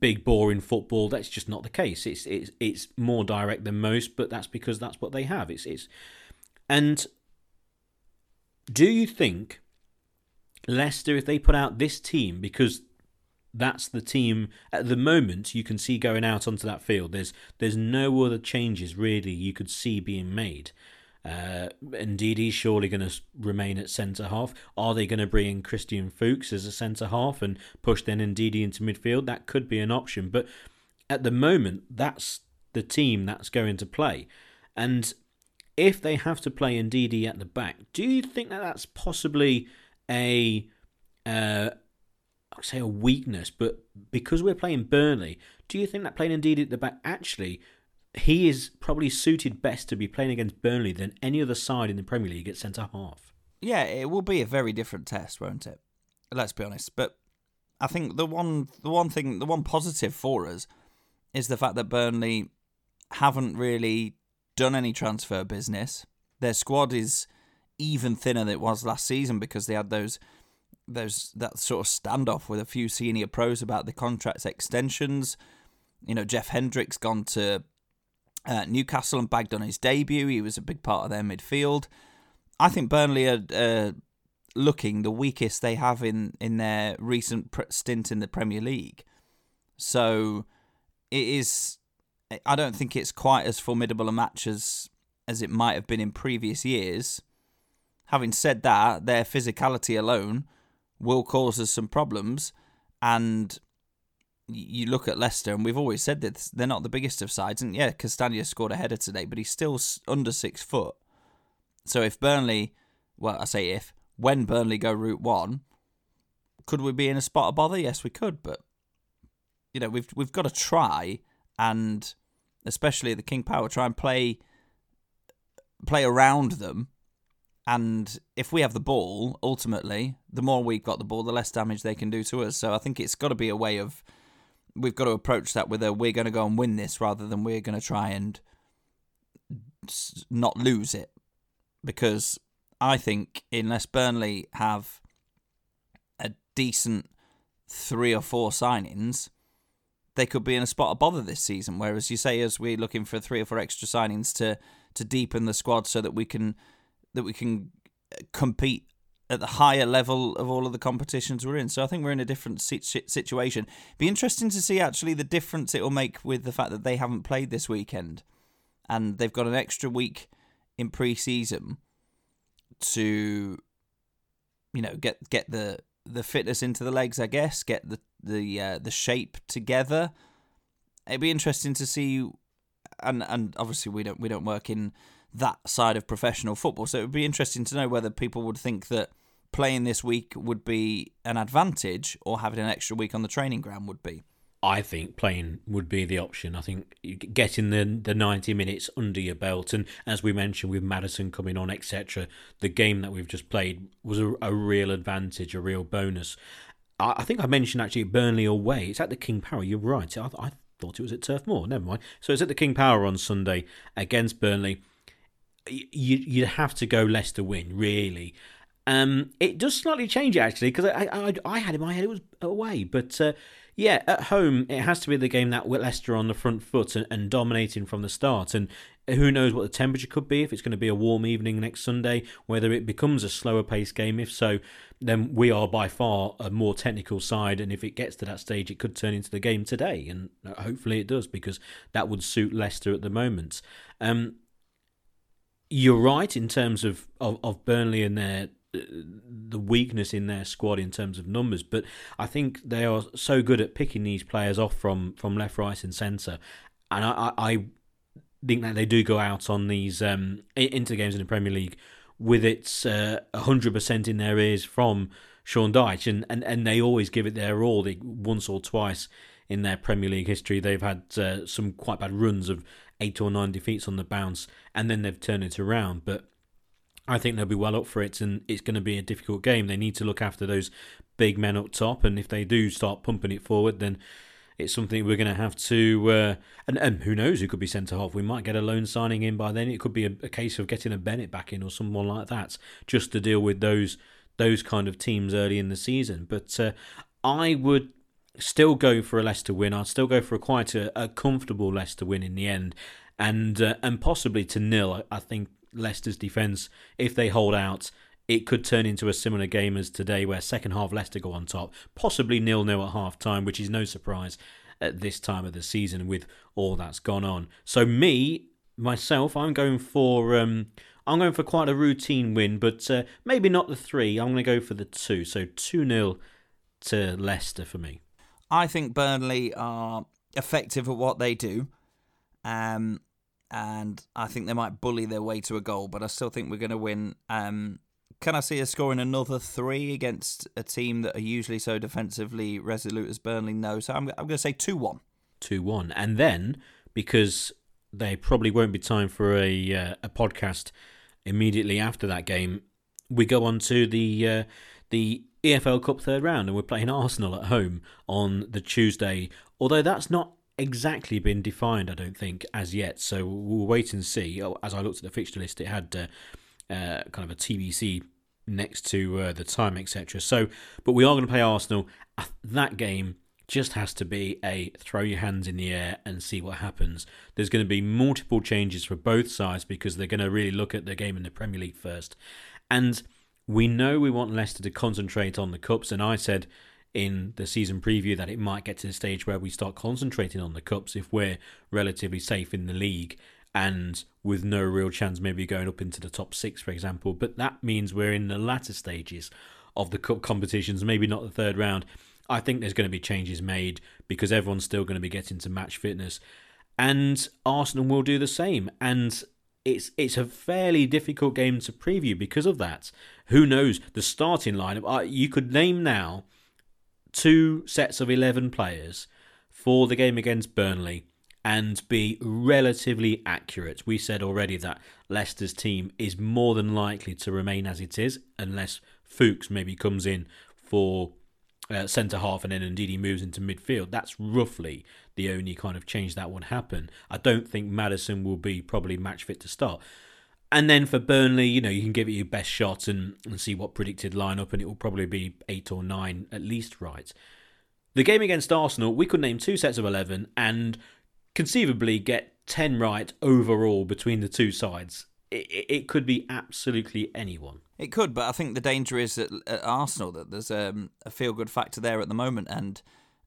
big boring football. That's just not the case. It's it's it's more direct than most, but that's because that's what they have. It's it's and do you think Leicester, if they put out this team, because that's the team at the moment you can see going out onto that field. There's there's no other changes really you could see being made. Uh, Ndidi's surely going to remain at centre half. Are they going to bring in Christian Fuchs as a centre half and push then Ndidi into midfield? That could be an option, but at the moment, that's the team that's going to play. And if they have to play Ndidi at the back, do you think that that's possibly a uh, I say a weakness, but because we're playing Burnley, do you think that playing Ndidi at the back actually he is probably suited best to be playing against Burnley than any other side in the Premier League at centre half? Yeah, it will be a very different test, won't it? Let's be honest. But I think the one the one thing the one positive for us is the fact that Burnley haven't really done any transfer business. Their squad is even thinner than it was last season because they had those those that sort of standoff with a few senior pros about the contracts extensions. You know, Jeff Hendrick's gone to uh, Newcastle and bagged on his debut. He was a big part of their midfield. I think Burnley are uh, looking the weakest they have in in their recent stint in the Premier League. So it is. I don't think it's quite as formidable a match as as it might have been in previous years. Having said that, their physicality alone will cause us some problems. And you look at Leicester, and we've always said that they're not the biggest of sides. And yeah, Castagne scored a header today, but he's still under six foot. So if Burnley, well, I say if, when Burnley go route one, could we be in a spot of bother? Yes, we could, but you know we've we've got to try, and especially the King Power, try and play play around them and if we have the ball, ultimately, the more we've got the ball, the less damage they can do to us. So I think it's got to be a way of we've got to approach that with a we're going to go and win this rather than we're going to try and not lose it. Because I think unless Burnley have a decent three or four signings, they could be in a spot of bother this season. Whereas you say, as we're looking for three or four extra signings to to deepen the squad so that we can that we can uh, compete at the higher level of all of the competitions we're in. So I think we're in a different situation. Be interesting to see actually the difference it will make with the fact that they haven't played this weekend and they've got an extra week in pre-season to you know get get the the fitness into the legs, I guess, get the the uh, the shape together. It'd be interesting to see and and obviously we don't we don't work in that side of professional football. So it would be interesting to know whether people would think that playing this week would be an advantage or having an extra week on the training ground would be. I think playing would be the option. I think getting the the ninety minutes under your belt, and as we mentioned with Maddison coming on, etc., the game that we've just played was a, a real advantage, a real bonus. I, I, think I mentioned actually Burnley away. It's at the King Power. You're right. I, I thought it was at Turf Moor. Never mind. So it's at the King Power on Sunday against Burnley. You you'd have to go Leicester win really. Um, it does slightly change it actually because I, I I had in my head it was away, but. Uh, yeah, at home, it has to be the game that Leicester on the front foot and, and, dominating from the start. And who knows what the temperature could be, if it's going to be a warm evening next Sunday, whether it becomes a slower paced game. If so, then we are by far a more technical side. And if it gets to that stage, it could turn into the game today. And hopefully it does, because that would suit Leicester at the moment. Um, you're right in terms of, of, of Burnley and their the weakness in their squad in terms of numbers, but I think they are so good at picking these players off from, from left, right, and centre, and I, I think that they do go out on these um, into games in the Premier League with its uh, hundred uh, percent in their ears from Sean Dyche, and, and, and they always give it their all. They, once or twice in their Premier League history, they've had uh, some quite bad runs of eight or nine defeats on the bounce, and then they've turned it around, but I think they'll be well up for it, and it's going to be a difficult game. They need to look after those big men up top, and if they do start pumping it forward, then it's something we're going to have to. Uh, and, and who knows who could be centre half? We might get a loan signing in by then. It could be a, a, case of getting a Bennett back in or someone like that, just to deal with those those kind of teams early in the season. But uh, I would still go for a Leicester win. I'd still go for a quite a, a comfortable Leicester win in the end, and uh, and possibly to nil. I think Leicester's defence, if they hold out, it could turn into a similar game as today, where second half Leicester go on top, possibly nil nil at half time, which is no surprise at this time of the season with all that's gone on. So me myself, I'm going for um, I'm going for quite a routine win, but uh, maybe not the three. I'm going to go for the two. So two 0 to Leicester for me. I think Burnley are effective at what they do. Um, and I think they might bully their way to a goal, but I still think we're going to win. Um, can I see us scoring another three against a team that are usually so defensively resolute as Burnley? No, so I'm, I'm going to say 2 1. 2 1. And then, because they probably won't be time for a, uh, a podcast immediately after that game, we go on to the, uh, the EFL Cup third round and we're playing Arsenal at home on the Tuesday. Although that's not exactly been defined, I don't think, as yet. So we'll wait and see. Oh, as I looked at the fixture list, it had uh, uh, kind of a TBC next to uh, the time, etc. So, but we are going to play Arsenal. That game just has to be a throw your hands in the air and see what happens. There's going to be multiple changes for both sides because they're going to really look at the game in the Premier League first. And we know we want Leicester to concentrate on the cups, and I said in the season preview that it might get to the stage where we start concentrating on the cups if we're relatively safe in the league and with no real chance maybe going up into the top six, for example. But that means we're in the latter stages of the cup competitions, maybe not the third round. I think there's going to be changes made because everyone's still going to be getting to match fitness, and Arsenal will do the same. And it's it's a fairly difficult game to preview because of that. Who knows the starting lineup? You could name now two sets of 11 players for the game against Burnley and be relatively accurate. We said already that Leicester's team is more than likely to remain as it is unless Fuchs maybe comes in for uh, centre half and then Ndidi moves into midfield. That's roughly the only kind of change that would happen. I don't think Maddison will be probably match fit to start. And then for Burnley, you know, you can give it your best shot and, and see what predicted lineup, and it will probably be eight or nine at least right. The game against Arsenal, we could name two sets of 11 and conceivably get 10 right overall between the two sides. It, it could be absolutely anyone. It could, but I think the danger is at, at Arsenal that there's um, a feel good factor there at the moment, and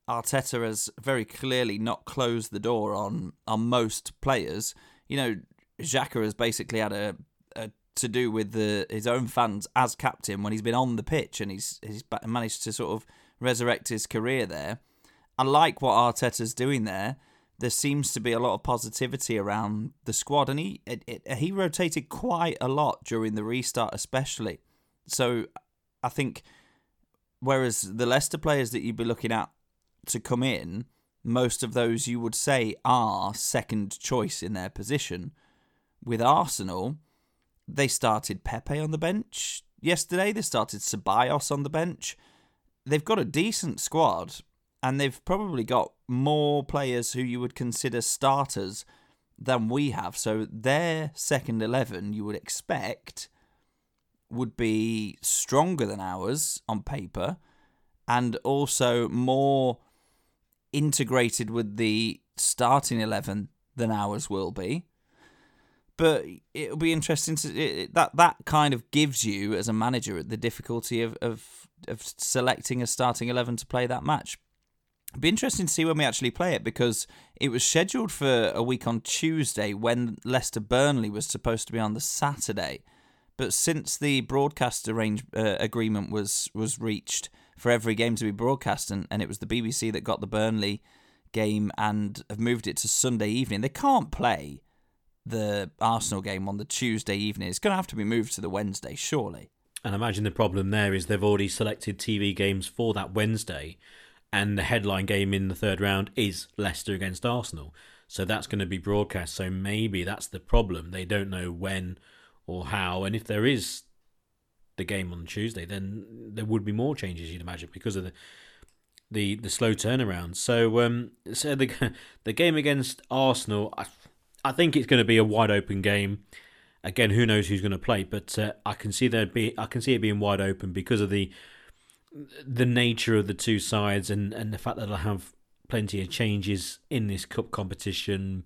Arteta has very clearly not closed the door on on most players. You know, Xhaka has basically had a, a to do with the his own fans as captain when he's been on the pitch and he's he's managed to sort of resurrect his career there. I like what Arteta's doing there. There seems to be a lot of positivity around the squad, and he it, it, he rotated quite a lot during the restart, especially. So I think, whereas the Leicester players that you'd be looking at to come in, most of those you would say are second choice in their position. With Arsenal, they started Pepe on the bench yesterday. They started Ceballos on the bench. They've got a decent squad, and they've probably got more players who you would consider starters than we have. So their second eleven, you would expect, would be stronger than ours on paper, and also more integrated with the starting eleven than ours will be but it'll be interesting to it, that that kind of gives you as a manager the difficulty of of, of selecting a starting 11 to play that match It'd be interesting to see when we actually play it because it was scheduled for a week on Tuesday when Leicester Burnley was supposed to be on the Saturday. But since the broadcast arrange, uh, agreement was was reached for every game to be broadcast, and, and it was the BBC that got the Burnley game and have moved it to Sunday evening, they can't play the Arsenal game on the Tuesday evening. It's going to have to be moved to the Wednesday, surely. And I imagine the problem there is they've already selected TV games for that Wednesday, and the headline game in the third round is Leicester against Arsenal. So that's going to be broadcast. So maybe that's the problem. They don't know when or how. And if there is the game on Tuesday, then there would be more changes, you'd imagine, because of the the, the slow turnaround. So um, so the the game against Arsenal, I, I think it's going to be a wide open game. Again, who knows who's going to play, but uh, I can see there be I can see it being wide open because of the the nature of the two sides and, and the fact that they'll have plenty of changes in this cup competition.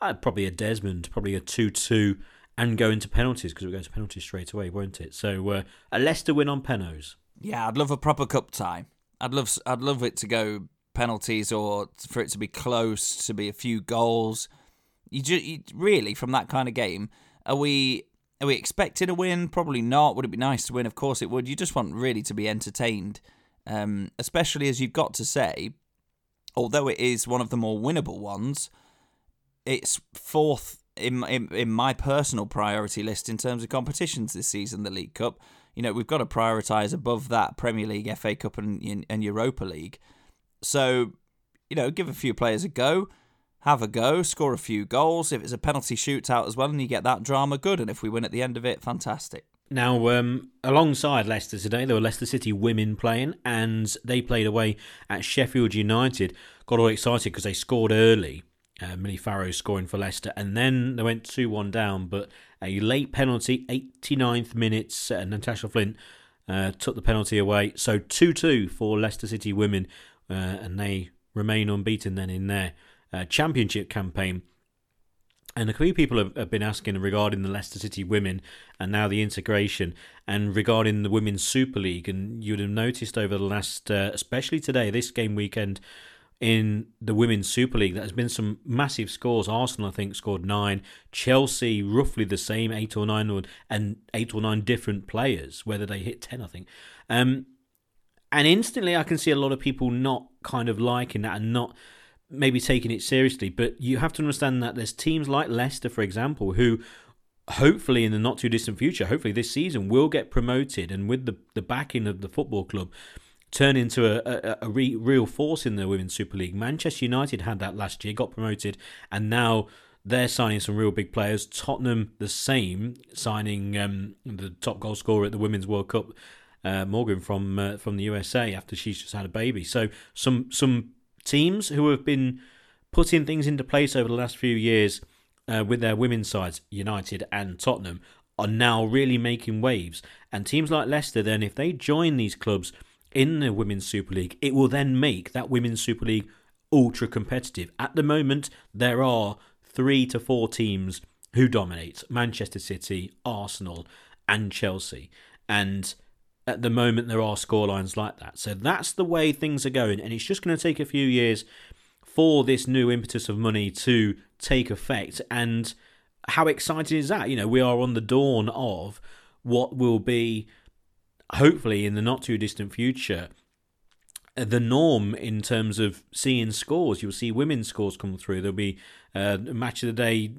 Uh, probably a Desmond, probably a two-two, and go into penalties because we'll go to penalties straight away, won't it? So uh, a Leicester win on penos. Yeah, I'd love a proper cup tie. I'd love I'd love it to go penalties or for it to be close, to be a few goals. You, just, you really from that kind of game, are we are we expecting a win? Probably not. Would it be nice to win? Of course it would. You just want really to be entertained, um, especially as you've got to say, although it is one of the more winnable ones, it's fourth in, in in my personal priority list in terms of competitions this season. The League Cup, you know, we've got to prioritise above that Premier League, FA Cup, and and Europa League. So, you know, give a few players a go have a go, score a few goals. If it's a penalty shootout as well and you get that drama, good. And if we win at the end of it, fantastic. Now, um, alongside Leicester today, there were Leicester City women playing, and they played away at Sheffield United. Got all excited because they scored early. Uh, Millie Farrow scoring for Leicester, and then they went 2 1 down. But a late penalty, 89th minutes, uh, Natasha Flint uh, took the penalty away. So 2 2 for Leicester City women, uh, and they remain unbeaten then in there uh, championship campaign. And a few people have, have, been asking regarding the Leicester City women and now the integration and regarding the Women's Super League. And you'd have noticed over the last, uh, especially today, this game weekend in the Women's Super League, there's been some massive scores. Arsenal, I think, scored nine. Chelsea, roughly the same, eight or nine, and eight or nine different players, whether they hit 10, I think. Um, and instantly, I can see a lot of people not kind of liking that and not maybe taking it seriously. But you have to understand that there's teams like Leicester, for example, who hopefully in the not too distant future, hopefully this season, will get promoted and with the, the backing of the football club, turn into a, a, a re, real force in the Women's Super League. Manchester United had that last year, got promoted, and now they're signing some real big players. Tottenham, the same, signing um, the top goal scorer at the Women's World Cup. Uh, Morgan from uh, from the USA after she's just had a baby. So some some teams who have been putting things into place over the last few years uh, with their women's sides, United and Tottenham, are now really making waves. And teams like Leicester, then, if they join these clubs in the Women's Super League, it will then make that Women's Super League ultra competitive. At the moment, there are three to four teams who dominate Manchester City, Arsenal, and Chelsea. And at the moment there are scorelines like that. So that's the way things are going, and it's just going to take a few years for this new impetus of money to take effect. And how exciting is that? You know, we are on the dawn of what will be, hopefully, in the not too distant future, the norm in terms of seeing scores. You'll see women's scores come through. There'll be uh, match of the day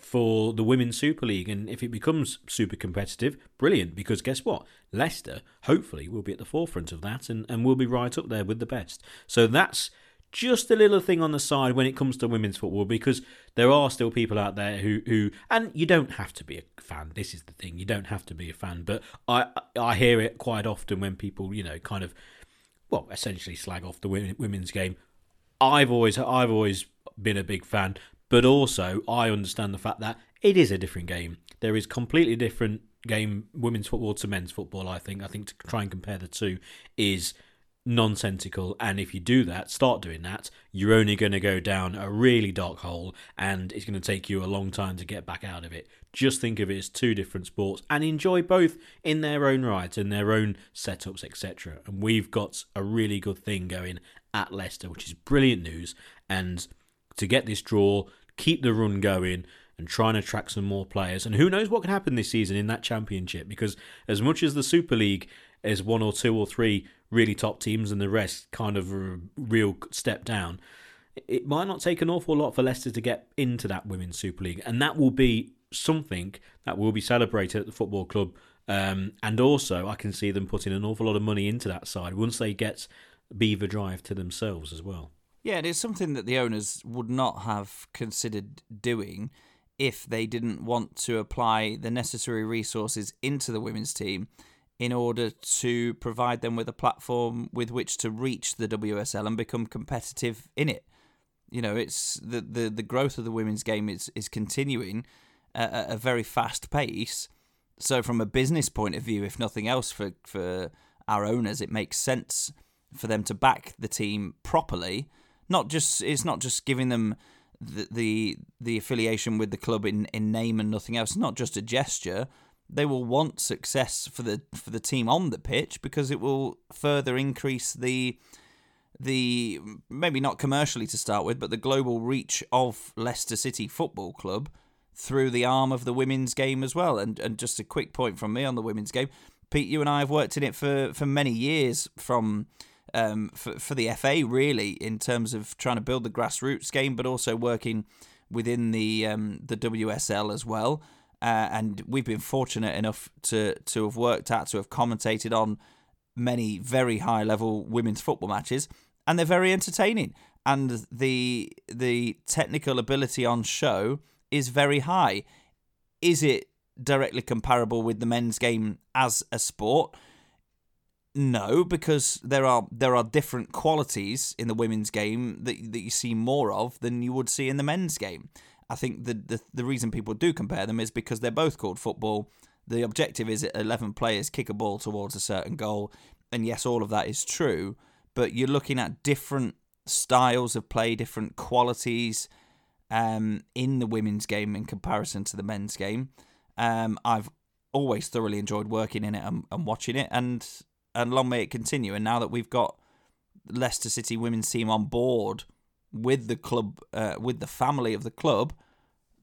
for the Women's Super League. And if it becomes super competitive, brilliant, because guess what? Leicester, hopefully, will be at the forefront of that and, and will be right up there with the best. So that's just a little thing on the side when it comes to women's football because there are still people out there who who and you don't have to be a fan this is the thing you don't have to be a fan but i i hear it quite often when people you know kind of well essentially slag off the women's game i've always i've always been a big fan but also i understand the fact that it is a different game there is completely different game women's football to men's football i think i think to try and compare the two is nonsensical. And if you do that, start doing that, you're only going to go down a really dark hole and it's going to take you a long time to get back out of it. Just think of it as two different sports and enjoy both in their own right and their own setups, etc. And we've got a really good thing going at Leicester, which is brilliant news. And to get this draw, keep the run going and try and attract some more players. And who knows what can happen this season in that championship? Because as much as the Super League is one or two or three really top teams and the rest kind of a real step down. It might not take an awful lot for Leicester to get into that Women's Super League, and that will be something that will be celebrated at the football club. Um, and also, I can see them putting an awful lot of money into that side once they get Belvoir Drive to themselves as well. Yeah, it's something that the owners would not have considered doing if they didn't want to apply the necessary resources into the women's team in order to provide them with a platform with which to reach the WSL and become competitive in it. You know, it's the the, the growth of the women's game is is continuing at a very fast pace. So, from a business point of view, if nothing else, for for our owners, it makes sense for them to back the team properly. Not just it's not just giving them the the, the affiliation with the club in, in name and nothing else. It's Not just a gesture, they will want success for the for the team on the pitch because it will further increase the the maybe not commercially to start with, but the global reach of Leicester City Football Club through the arm of the women's game as well. And and just a quick point from me on the women's game, Pete, you and I have worked in it for for many years from. Um, for, for the FA, really, in terms of trying to build the grassroots game, but also working within the um, the WSL as well. Uh, and we've been fortunate enough to to have worked at to have commentated on many very high level women's football matches, and they're very entertaining. And the the technical ability on show is very high. Is it directly comparable with the men's game as a sport? No, because there are there are different qualities in the women's game that that you see more of than you would see in the men's game. I think the, the the reason people do compare them is because they're both called football. The objective is 11 players kick a ball towards a certain goal, and yes, all of that is true. But you're looking at different styles of play, different qualities um, in the women's game in comparison to the men's game. Um, I've always thoroughly enjoyed working in it and, and watching it, and and long may it continue. And now that we've got Leicester City women's team on board with the club, uh, with the family of the club,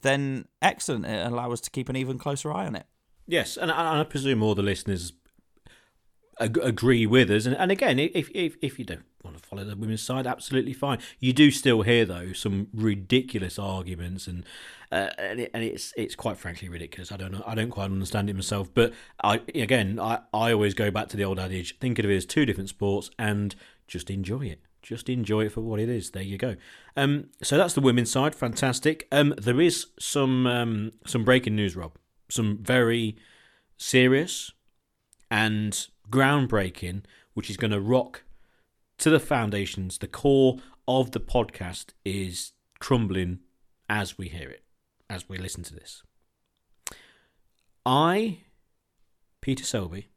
then excellent. It allows us to keep an even closer eye on it. Yes, and I, presume all the listeners agree with us. And, and again, if, if if you don't want to follow the women's side, absolutely fine. You do still hear though some ridiculous arguments, and uh, and, it, and it's it's quite frankly ridiculous. I don't know. I don't quite understand it myself. But I again, I I always go back to the old adage: think of it as two different sports, and just enjoy it just enjoy it for what it is. There you go. Um, so that's the women's side. Fantastic. Um, there is some um, some breaking news, Rob. Some very serious and groundbreaking, which is going to rock to the foundations. The core of the podcast is crumbling as we hear it, as we listen to this. I, Peter Selby,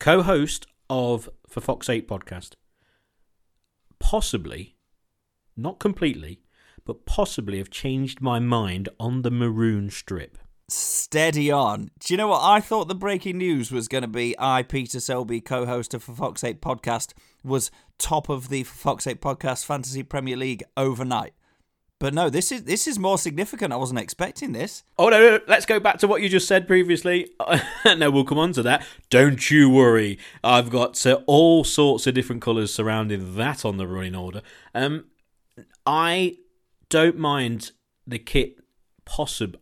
co-host of For Fox's Sake podcast, possibly, not completely, but possibly have changed my mind on the maroon strip. Steady on. Do you know what? I thought the breaking news was going to be I, Peter Selby, co host of the Fox's Sake podcast, was top of the Fox's Sake podcast Fantasy Premier League overnight. But no, this is this is more significant. I wasn't expecting this. Oh no, no, let's go back to what you just said previously. no, we'll come on to that. Don't you worry. I've got uh, all sorts of different colours surrounding that on the running order. Um, I don't mind the kit possible.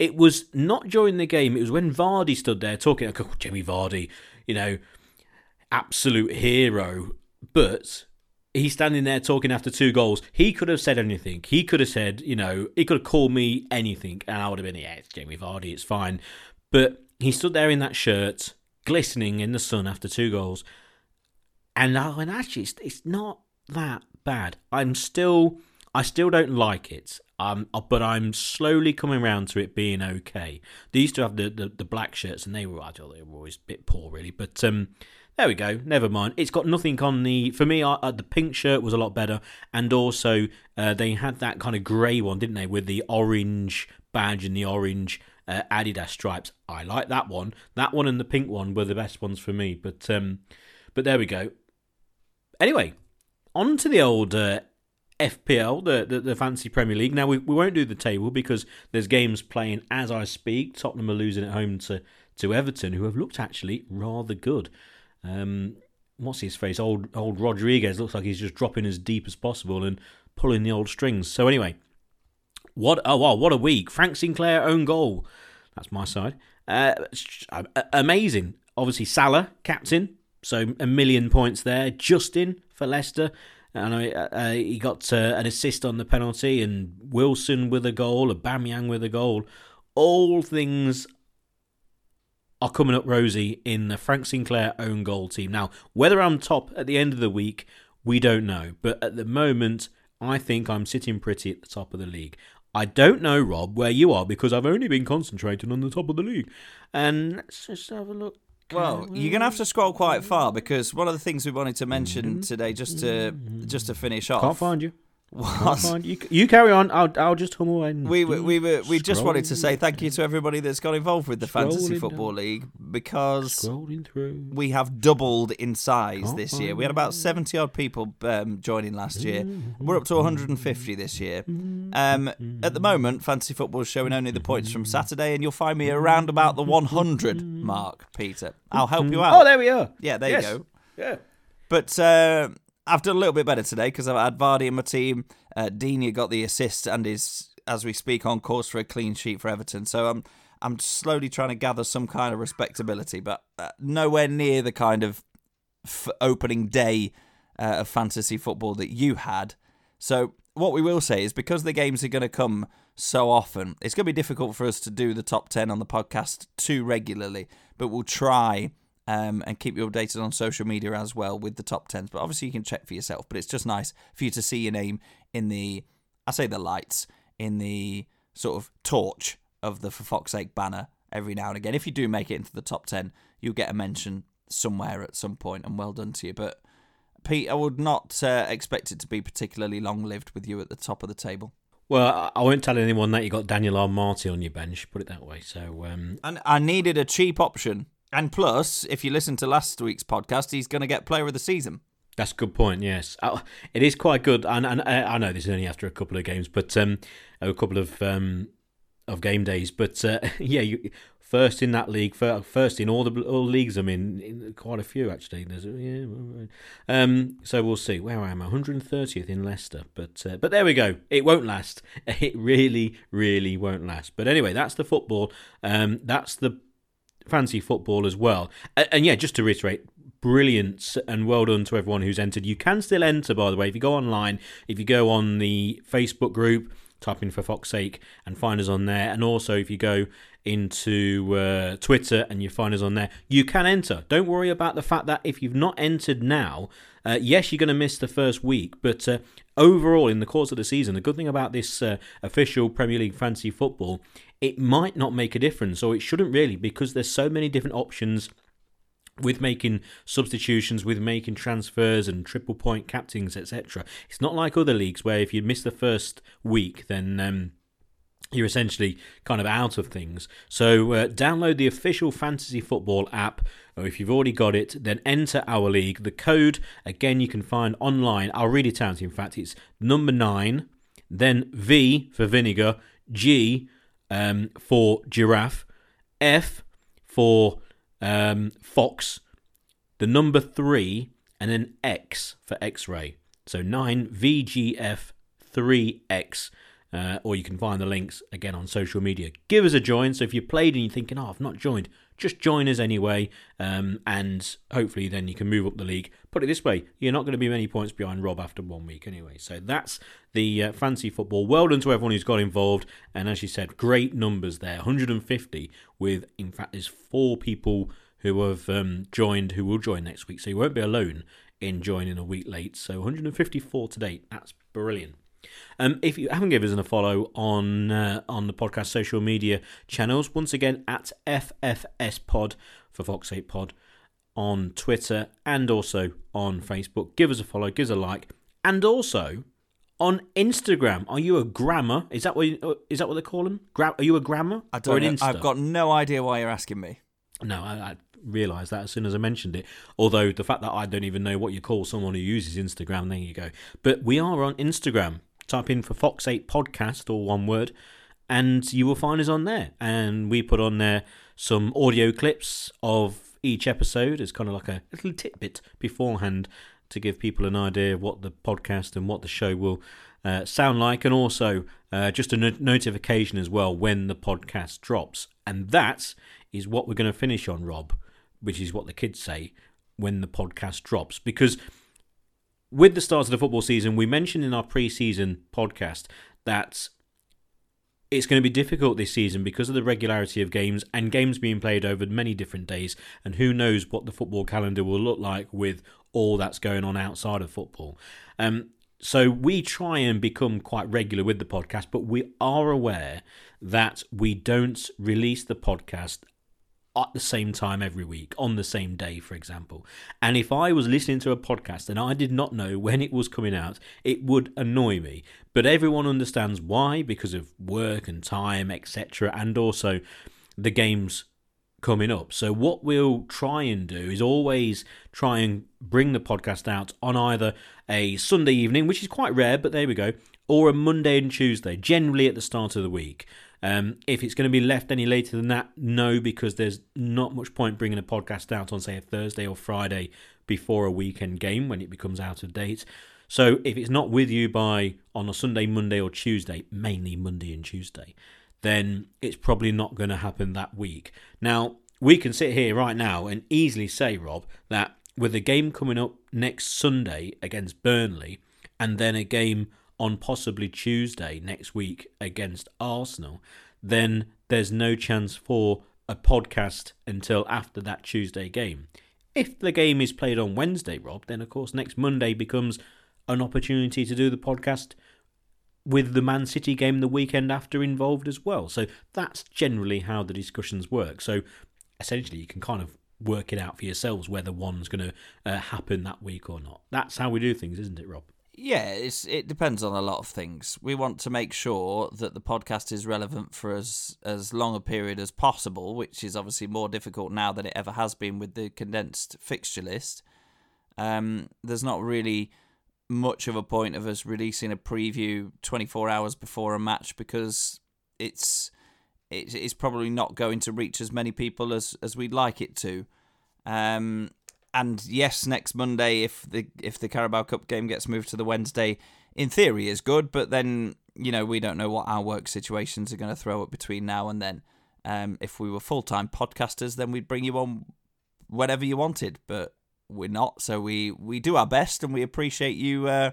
It was not during the game. It was when Vardy stood there talking. Like, oh, Jamie Vardy, you know, absolute hero. But he's standing there talking after two goals. He could have said anything. He could have said, you know, he could have called me anything, and I would have been, yeah, it's Jamie Vardy, it's fine. But he stood there in that shirt, glistening in the sun after two goals, and I went, actually, it's, it's not that bad. I'm still, I still don't like it. Um, but I'm slowly coming around to it being okay. They used to have the, the, the black shirts, and they were, I thought they were always a bit poor, really. But um, there we go. Never mind. It's got nothing on the. For me, uh, the pink shirt was a lot better, and also uh, they had that kind of grey one, didn't they, with the orange badge and the orange uh, Adidas stripes. I like that one. That one and the pink one were the best ones for me. But um, but there we go. Anyway, on to the old uh, FPL, the, the, the fancy Premier League. Now we, we won't do the table because there's games playing as I speak. Tottenham are losing at home to to Everton, who have looked actually rather good. Um, what's his face? Old old Rodriguez looks like he's just dropping as deep as possible and pulling the old strings. So anyway, what oh wow, what a week! Frank Sinclair own goal. That's my side. Uh, amazing. Obviously Salah captain, so a million points there. Justin for Leicester. I uh, he got uh, an assist on the penalty, and Wilson with a goal, Aubameyang with a goal. All things are coming up rosy in the Frank Sinclair own goal team. Now, whether I'm top at the end of the week, we don't know. But at the moment, I think I'm sitting pretty at the top of the league. I don't know, Rob, where you are because I've only been concentrating on the top of the league. And let's just have a look. Well, you're gonna have to scroll quite far because one of the things we wanted to mention mm-hmm. today, just to just to finish off, Can't find you. Fine. You, you carry on. I'll, I'll just hum away. and we were, we were we just wanted to say thank you to everybody that's got involved with the fantasy football down. league because we have doubled in size Can't this year. We had about 70 odd people um, joining last year. We're up to 150 this year. Um, at the moment, fantasy football is showing only the points from Saturday, and you'll find me around about the 100 mark, Peter. I'll help you out. Oh, there we are. yeah, there Yes. you go. Yeah. But uh, I've done a little bit better today because I've had Vardy in my team. Uh, Digne got the assist and is, as we speak, on course for a clean sheet for Everton. So I'm I'm slowly trying to gather some kind of respectability, but uh, nowhere near the kind of f- opening day uh, of fantasy football that you had. So what we will say is because the games are going to come so often, it's going to be difficult for us to do the top 10 on the podcast too regularly, but we'll try um, and keep you updated on social media as well with the top 10s. But obviously you can check for yourself, but it's just nice for you to see your name in the, I say the lights, in the sort of torch of the For Fox's Sake banner every now and again. If you do make it into the top 10, you'll get a mention somewhere at some point, and well done to you. But Pete, I would not uh, expect it to be particularly long lived with you at the top of the table. Well, I- won't tell anyone that you got Daniel Amartey on your bench. Put it that way. So, um, And I needed a cheap option. And plus, if you listen to last week's podcast, he's going to get player of the season. That's a good point. Yes, Uh, it is quite good, and, and uh, I know this is only after a couple of games, but um, a couple of um, of game days. But uh, yeah, you, first in that league, first in all the all leagues I'm in, in quite a few actually. There's yeah, um, so we'll see. Where I am 130th in Leicester, but uh, but there we go. It won't last. It really, really won't last. But anyway, that's the football. Um, that's the fancy football as well. And, and yeah, just to reiterate, brilliant and well done to everyone who's entered. You can still enter, by the way, if you go online, if you go on the Facebook group, type in for Fox's sake and find us on there. And also, if you go into uh, Twitter and you find us on there, you can enter. Don't worry about the fact that if you've not entered now, uh, yes, you're going to miss the first week, but uh, overall, in the course of the season, the good thing about this uh, official Premier League fantasy football, it might not make a difference, or it shouldn't really, because there's so many different options with making substitutions, with making transfers and triple point captains, etc. It's not like other leagues where if you miss the first week, then um, you're essentially kind of out of things. So uh, download the official fantasy football app, or if you've already got it, then enter our league. The code again you can find online. I'll read it out. In fact, it's number nine, then V for vinegar, G um, for giraffe, F for um, Fox, the number three, and then X for X ray. So 9 VGF 3X. uh, or you can find the links again on social media. Give us a join. So if you played and you're thinking, oh, I've not joined, just join us anyway, um, and hopefully then you can move up the league. Put it this way, you're not going to be many points behind Rob after one week anyway. So that's the uh, fancy football. Well done to everyone who's got involved, and as you said, great numbers there, 150. With in fact, there's four people who have um, joined who will join next week, so you won't be alone in joining a week late. So 154 to date. That's brilliant. Um, if you haven't given us a follow on uh, on the podcast social media channels, once again at FFS Pod for Fox's Sake Pod on Twitter and also on Facebook. Give us a follow, give us a like, and also on Instagram. Are you a grammar? Is that what you, uh, is that what they call them? Gra- are you a grammar? I don't. an Know. Insta? I've got no idea why you're asking me. No, I, I realised that as soon as I mentioned it. Although the fact that I don't even know what you call someone who uses Instagram, there you go. But we are on Instagram. Type in for Fox's Sake Podcast, or one word, and you will find us on there. And we put on there some audio clips of each episode as kind of like a little tidbit beforehand to give people an idea of what the podcast and what the show will uh, sound like, and also uh, just a no- notification as well when the podcast drops. And that is what we're going to finish on, Rob, which is what the kids say when the podcast drops. Because with the start of the football season, we mentioned in our pre season podcast that it's going to be difficult this season because of the regularity of games and games being played over many different days. And who knows what the football calendar will look like with all that's going on outside of football. Um, so we try and become quite regular with the podcast, but we are aware that we don't release the podcast at the same time every week, on the same day, for example. And if I was listening to a podcast and I did not know when it was coming out, it would annoy me. But everyone understands why, because of work and time, etc., and also the games coming up. So, what we'll try and do is always try and bring the podcast out on either a Sunday evening, which is quite rare, but there we go, or a Monday and Tuesday, generally at the start of the week. Um, if it's going to be left any later than that, no, because there's not much point bringing a podcast out on, say, a Thursday or Friday before a weekend game when it becomes out of date. So if it's not with you by on a Sunday, Monday, or Tuesday, mainly Monday and Tuesday, then it's probably not going to happen that week. Now, we can sit here right now and easily say, Rob, that with a game coming up next Sunday against Burnley and then a game on possibly Tuesday next week against Arsenal, then there's no chance for a podcast until after that Tuesday game. If the game is played on Wednesday, Rob, then of course next Monday becomes an opportunity to do the podcast with the Man City game the weekend after involved as well. So that's generally how the discussions work. So essentially, you can kind of work it out for yourselves whether one's going to uh, happen that week or not. That's how we do things, isn't it, Rob? Yeah, it depends on a lot of things. We want to make sure that the podcast is relevant for as as long a period as possible, which is obviously more difficult now than it ever has been with the condensed fixture list. Um, there's not really much of a point of us releasing a preview 24 hours before a match because it's it's, it's probably not going to reach as many people as as we'd like it to. Um, and yes, next Monday, if the if the Carabao Cup game gets moved to the Wednesday, in theory is good. But then you know we don't know what our work situations are going to throw up between now and then. Um, if we were full time podcasters, then we'd bring you on whenever you wanted. But we're not, so we we do our best, and we appreciate you uh,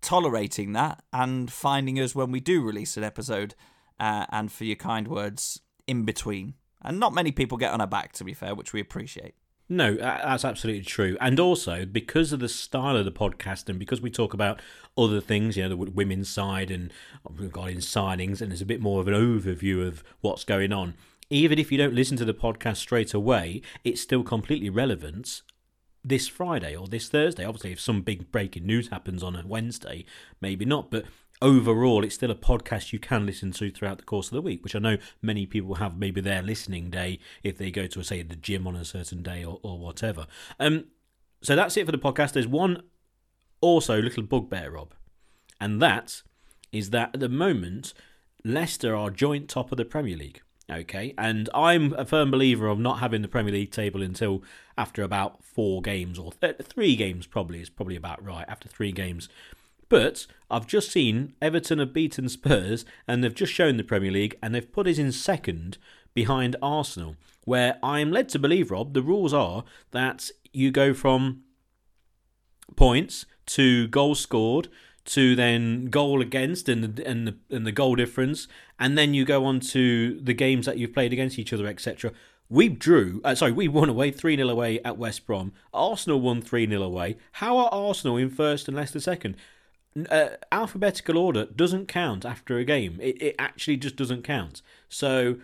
tolerating that and finding us when we do release an episode, uh, and for your kind words in between. And not many people get on our back, to be fair, which we appreciate. No, that's absolutely true. And also, because of the style of the podcast and because we talk about other things, you know, the women's side and oh, regarding signings, and there's a bit more of an overview of what's going on, even if you don't listen to the podcast straight away, it's still completely relevant this Friday or this Thursday. Obviously, if some big breaking news happens on a Wednesday, maybe not. But overall, it's still a podcast you can listen to throughout the course of the week, which I know many people have maybe their listening day if they go to, say, the gym on a certain day or, or whatever. Um, so that's it for the podcast. There's one also little bugbear, Rob, and that is that at the moment, Leicester are joint top of the Premier League. Okay, and I'm a firm believer of not having the Premier League table until after about four games or th- three games, probably is probably about right. After three games, But I've just seen Everton have beaten Spurs and they've just shown the Premier League and they've put us in second behind Arsenal, where I am led to believe, Rob, the rules are that you go from points to goals scored to then goal against and the, and the, and the goal difference, and then you go on to the games that you've played against each other, etc. We drew, uh, sorry, we won away 3 0 away at West Brom. Arsenal won 3 0 away. How are Arsenal in first and Leicester second? Uh, alphabetical order doesn't count after a game. It, it actually just doesn't count. So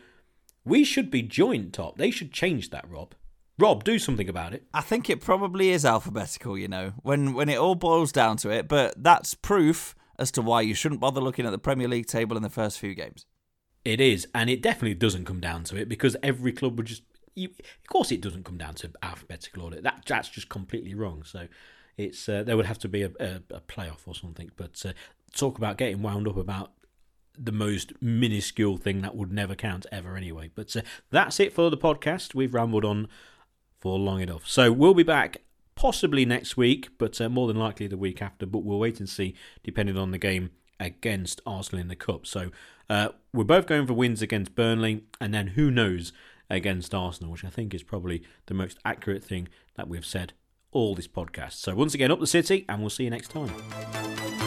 we should be joint top. They should change that, Rob. Rob, do something about it. I think it probably is alphabetical, you know, when when it all boils down to it. But that's proof as to why you shouldn't bother looking at the Premier League table in the first few games. It is, and it definitely doesn't come down to it because every club would just. You, of course, it doesn't come down to alphabetical order. That that's just completely wrong. So, it's uh, there would have to be a, a, a playoff or something. But uh, talk about getting wound up about the most minuscule thing that would never count ever anyway. But uh, that's it for the podcast. We've rambled on for long enough. So we'll be back possibly next week, but uh, more than likely the week after. But we'll wait and see, depending on the game against Arsenal in the Cup. So uh, we're both going for wins against Burnley, and then who knows against Arsenal, which I think is probably the most accurate thing that we've said all this podcast. So, once again, up the city, and we'll see you next time.